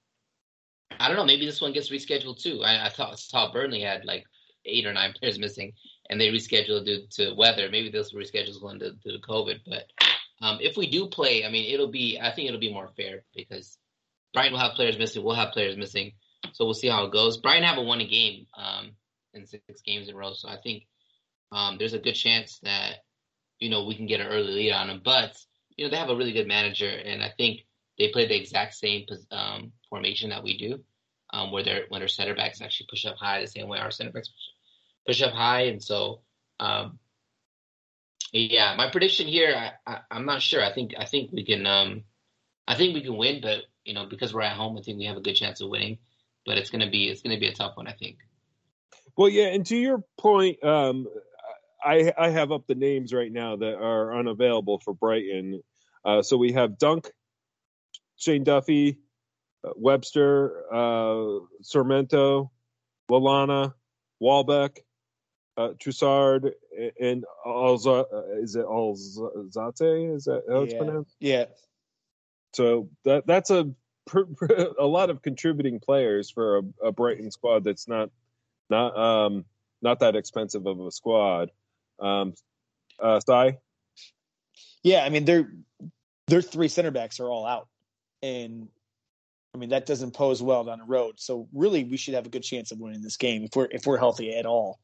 I don't know. Maybe this one gets rescheduled too. I, I thought saw Burnley had like eight or nine players missing, and they rescheduled due to weather. Maybe this reschedules one due to COVID. But um, if we do play, I mean, it'll be. I think it'll be more fair because Brighton will have players missing. We'll have players missing. So we'll see how it goes. Brighton haven't won a game um, in six games in a row, so I think um, there's a good chance that you know we can get an early lead on them. But you know they have a really good manager, and I think they play the exact same um, formation that we do, um, where their when their center backs actually push up high the same way our center backs push, up high, and so um, yeah, my prediction here, I, I, am not sure. I think I think we can um, I think we can win, but you know because we're at home, I think we have a good chance of winning. But it's gonna be it's gonna be a tough one, I think. Well, yeah, and to your point, um, I I have up the names right now that are unavailable for Brighton. Uh, so we have Dunk, Shane Duffy, uh, Webster, uh, Sarmiento, Lallana, Welbeck, uh, Trossard, and Alza, uh, is it Alzate? Is that how it's yeah. pronounced? Yeah. So that that's a a lot of contributing players for a, a Brighton squad that's not not um not that expensive of a squad. Um, uh, Sai? Yeah, I mean their their three center backs are all out and I mean that doesn't pose well down the road. So really, we should have a good chance of winning this game if we're if we're healthy at all.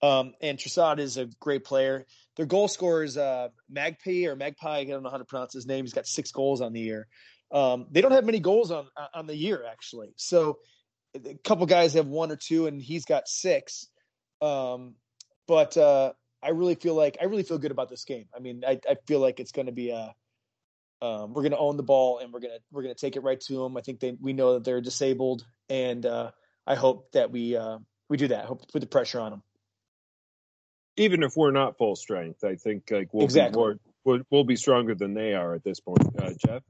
Um, and Trossard is a great player. Their goal scorer is uh, Magpie or Magpie. I don't know how to pronounce his name. He's got six goals on the year. Um, they don't have many goals on on the year actually. So a couple guys have one or two, and he's got six. Um, but uh, I really feel like I really feel good about this game. I mean, I, I feel like it's going to be a um, we're going to own the ball and we're going to we're going to take it right to them. I think they we know that they're disabled, and uh, I hope that we uh, we do that. I hope to put the pressure on them. Even if we're not full strength, I think like we'll Exactly. be more we'll, we'll be stronger than they are at this point. Uh, Jeff,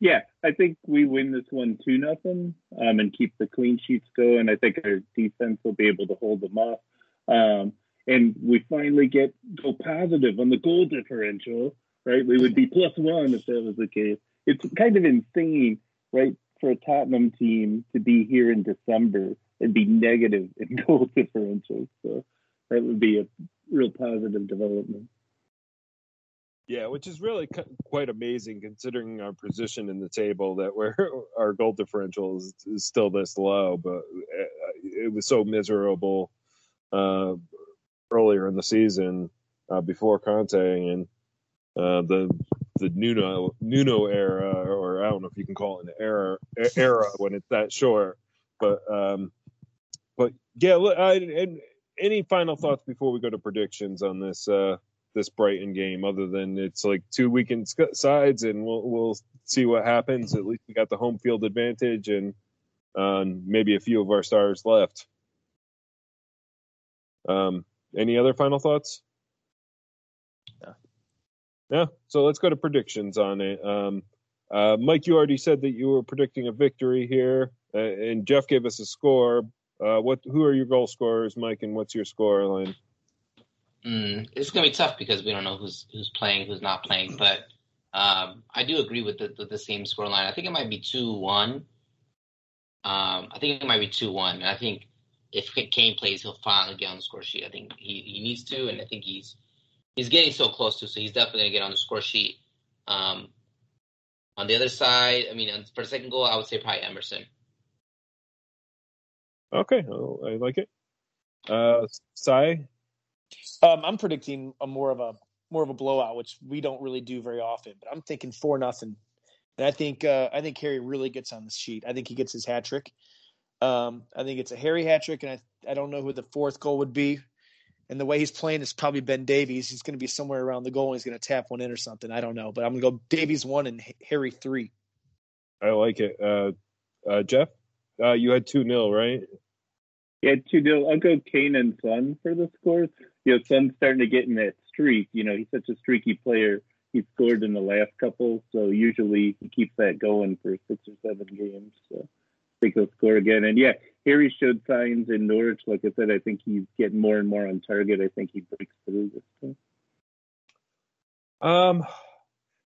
Yeah, I think we win this one two nothing, um, and keep the clean sheets going. I think our defense will be able to hold them off, um, and we finally get go positive on the goal differential. Right, we would be plus one if that was the case. It's kind of insane, right, for a Tottenham team to be here in December and be negative in goal differential. So that would be a real positive development. yeah, which is really quite amazing considering our position in the table that where our goal differential is, is still this low, but uh, it was so miserable uh, earlier in the season uh, before Conte and uh, the the Nuno Nuno era, or I don't know if you can call it an era era when it's that short, but um, but yeah. I, any final thoughts before we go to predictions on this uh, this Brighton game, other than it's like two weekend sides, and we'll we'll see what happens. At least we got the home field advantage, and um, maybe a few of our stars left. Um, any other final thoughts? No. Yeah. So let's go to predictions on it. Um, uh, Mike, you already said that you were predicting a victory here, uh, and Jeff gave us a score. Uh, what? Who are your goal scorers, Mike, and what's your score line? Mm, it's gonna be tough because we don't know who's who's playing, who's not playing. But um, I do agree with the, the, the same scoreline. I think it might be two one. Um, I think it might be two one. I think if Kane plays, he'll finally get on the score sheet. I think he, he needs to, and I think he's he's getting so close to. So he's definitely gonna get on the score sheet. Um, on the other side, I mean, for the second goal, I would say probably Emerson. Okay, oh, I like it. Uh, Sai, Um, I'm predicting a more of a more of a blowout, which we don't really do very often. But I'm thinking four nothing, and I think uh, I think Harry really gets on the sheet. I think he gets his hat trick. Um, I think it's a Harry hat trick, and I I don't know who the fourth goal would be. And the way he's playing is probably Ben Davies. He's going to be somewhere around the goal. and He's going to tap one in or something. I don't know, but I'm going to go Davies one and Harry three. I like it. Uh, uh, Jeff, uh, you had two 0 right? Yeah, two nil. I'll go Kane and Son for the scores. You know, Son's starting to get in that streak. You know, he's such a streaky player. He scored in the last couple, so usually he keeps that going for six or seven games. So I think he'll score again. And yeah, Harry showed signs in Norwich. Like I said, I think he's getting more and more on target. I think he breaks through this time. Um,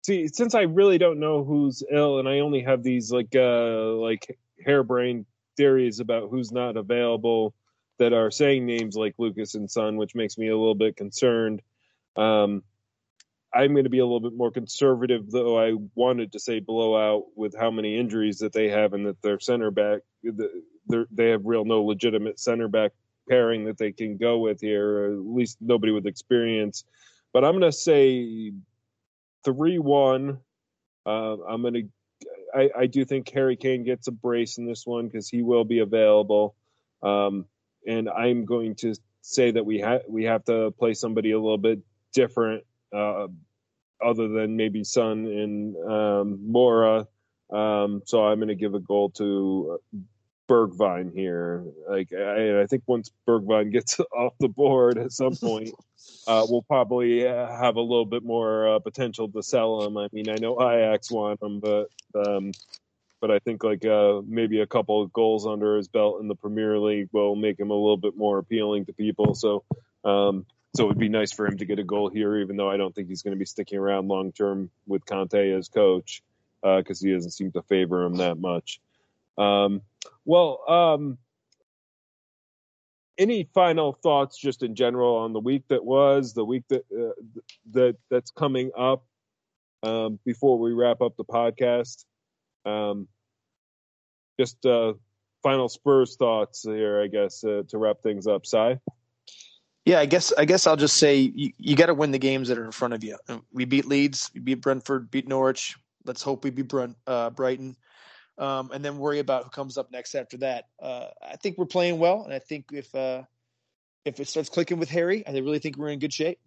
see, since I really don't know who's ill, and I only have these like uh like harebrained theories about who's not available that are saying names like Lucas and Son, which makes me a little bit concerned. Um, I'm going to be a little bit more conservative, though I wanted to say blowout with how many injuries that they have and that their center back, they're, have real no legitimate center back pairing that they can go with here, at least nobody with experience. But I'm going to say 3 1. Uh, I'm going to. I, I do think Harry Kane gets a brace in this one because he will be available. Um, and I'm going to say that we have we have to play somebody a little bit different, uh, other than maybe Son and um, Moura. Um, so I'm going to give a goal to Bergwijn here. Like I, I think once Bergwijn gets off the board at some point, uh, we'll probably have a little bit more uh, potential to sell him. I mean, I know Ajax want him, but um, but I think like uh, maybe a couple of goals under his belt in the Premier League will make him a little bit more appealing to people. So, um, so it would be nice for him to get a goal here, even though I don't think he's going to be sticking around long term with Conte as coach because uh, he doesn't seem to favor him that much. Um, well, um, any final thoughts, just in general, on the week that was, the week that uh, that that's coming up, um, before we wrap up the podcast? Um, just uh, final Spurs thoughts here, I guess, uh, to wrap things up. Cy? Yeah, I guess I guess I'll just say you, you got to win the games that are in front of you. We beat Leeds, we beat Brentford, beat Norwich. Let's hope we beat Brent, uh, Brighton, um, and then worry about who comes up next after that. Uh, I think we're playing well, and I think if uh, if it starts clicking with Harry, I really think we're in good shape.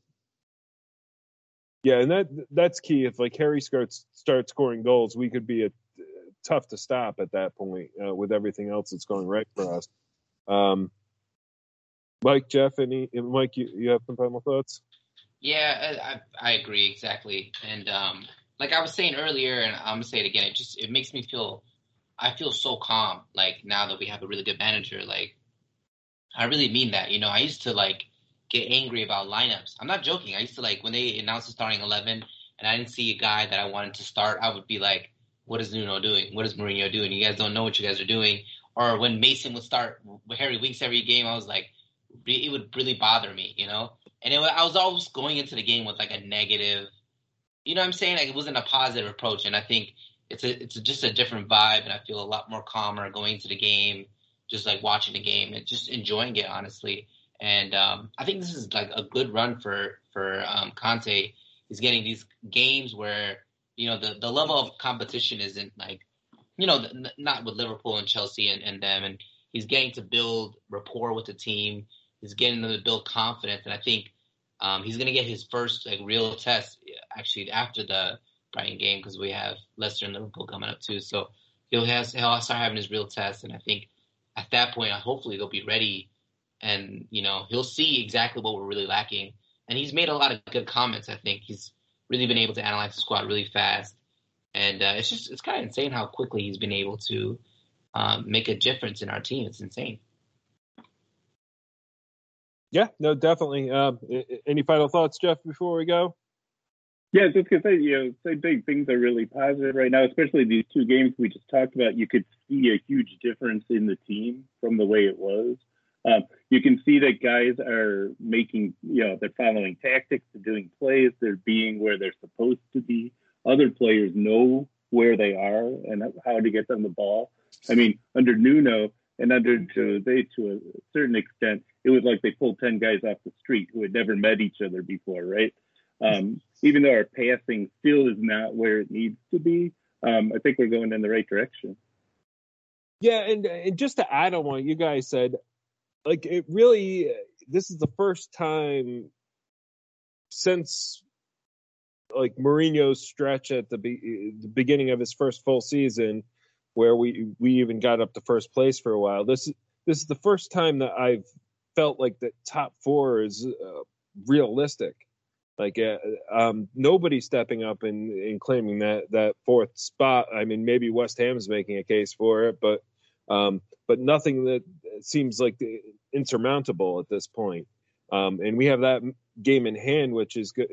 Yeah, and that that's key. If like Harry starts start scoring goals, we could be a, tough to stop at that point uh, with everything else that's going right for us. Um, Mike, Jeff, any Mike, you, you have some final thoughts? Yeah, I, I agree exactly. And um, like I was saying earlier, and I'm gonna say it again. It just it makes me feel I feel so calm. Like now that we have a really good manager, like I really mean that. You know, I used to like get angry about lineups. I'm not joking. I used to like when they announced the starting eleven and I didn't see a guy that I wanted to start, I would be like, "What is Nuno doing? What is Mourinho doing? You guys don't know what you guys are doing." Or when Mason would start Harry Winks every game, I was like, it would really bother me, you know. And it, I was always going into the game with like a negative, you know, what I'm saying like it wasn't a positive approach. And I think it's a it's a, just a different vibe, and I feel a lot more calmer going into the game, just like watching the game and just enjoying it honestly. And um, I think this is like a good run for for um, Conte. He's getting these games where you know the the level of competition isn't like you know not with Liverpool and Chelsea and, and them, and he's getting to build rapport with the team. He's getting them to build confidence, and I think um, he's going to get his first like real test actually after the Brighton game because we have Leicester and Liverpool coming up too. So he'll has he'll start having his real test, and I think at that point, hopefully they'll be ready, and you know he'll see exactly what we're really lacking. And he's made a lot of good comments. I think he's really been able to analyze the squad really fast, and uh, it's just it's kind of insane how quickly he's been able to um, make a difference in our team. It's insane. Yeah, no, definitely. Um, any final thoughts, Jeff, before we go? Yeah, just gonna say, you know, same thing. Things are really positive right now, especially these two games we just talked about. You could see a huge difference in the team from the way it was. Um, you can see that guys are making, you know, they're following tactics, they're doing plays, they're being where they're supposed to be. Other players know where they are and how to get them the ball. I mean, under Nuno and under Jose to a certain extent, it was like they pulled 10 guys off the street who had never met each other before, right? Um, even though our passing still is not where it needs to be, um, I think we're going in the right direction. Yeah, and and just to add on what you guys said, like it really, this is the first time since like Mourinho's stretch at the, be, the beginning of his first full season, where we we even got up to first place for a while. This this is the first time that I've felt like the top four is uh, realistic. Like uh, um, nobody stepping up and, and claiming that that fourth spot. I mean, maybe West Ham is making a case for it, but um, but nothing that seems like insurmountable at this point. Um, and we have that game in hand, which is good.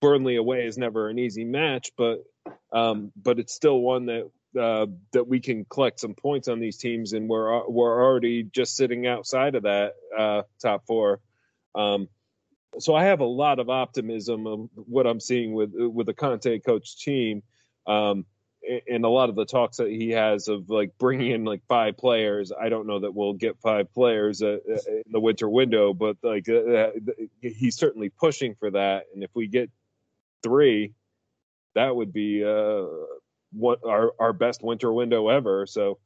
Burnley away is never an easy match, but um, but it's still one that uh, that we can collect some points on these teams, and we're we're already just sitting outside of that uh, top four. Um, so I have a lot of optimism of what I'm seeing with with the Conte coach team, um, and a lot of the talks that he has of like bringing in like five players. I don't know that we'll get five players uh, uh in the winter window, but like uh, uh, he's certainly pushing for that. And if we get three, that would be uh, what our our best winter window ever. So.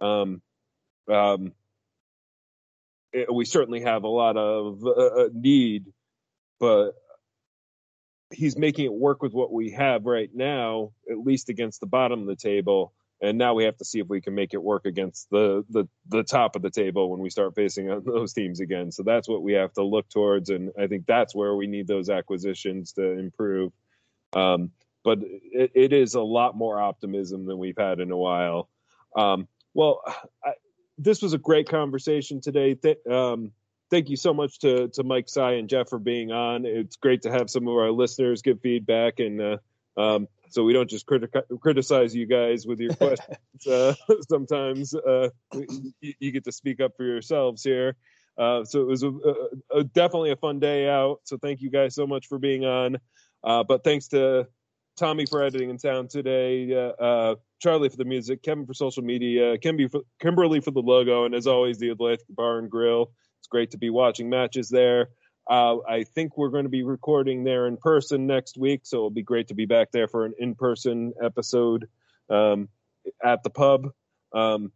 Um, um, we certainly have a lot of uh, need but he's making it work with what we have right now, at least against the bottom of the table. And now we have to see if we can make it work against the the, the top of the table when we start facing those teams again. So that's what we have to look towards, and I think that's where we need those acquisitions to improve. Um, but it, it is a lot more optimism than we've had in a while. Um, well, I, this was a great conversation today. Th- um, thank you so much to to Mike Sy and Jeff for being on. It's great to have some of our listeners give feedback, and uh, um, so we don't just criti- criticize you guys with your questions. uh, sometimes uh, you, you, get to speak up for yourselves here. Uh, so it was a, a, a, definitely a fun day out. So thank you guys so much for being on. Uh, but thanks to Tommy for editing and sound today, uh, Charlie for the music, Kevin for social media, Kimberly for, Kimberly for the logo, and as always, the Atlantic Bar and Grill. It's great to be watching matches there. Uh, I think we're going to be recording there in person next week, so it'll be great to be back there for an in-person episode um, at the pub. Um,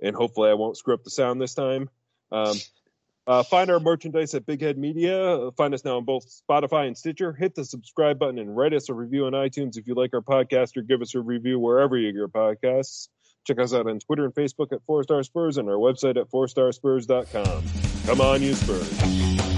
and hopefully, I won't screw up the sound this time. Um, Uh, find our merchandise at Big Head Media. Find us now on both Spotify and Stitcher. Hit the subscribe button and write us a review on iTunes if you like our podcast, or give us a review wherever you get your podcasts. Check us out on Twitter and Facebook at Four Star Spurs and our website at fourstarsspurs.com. Come on, you Spurs.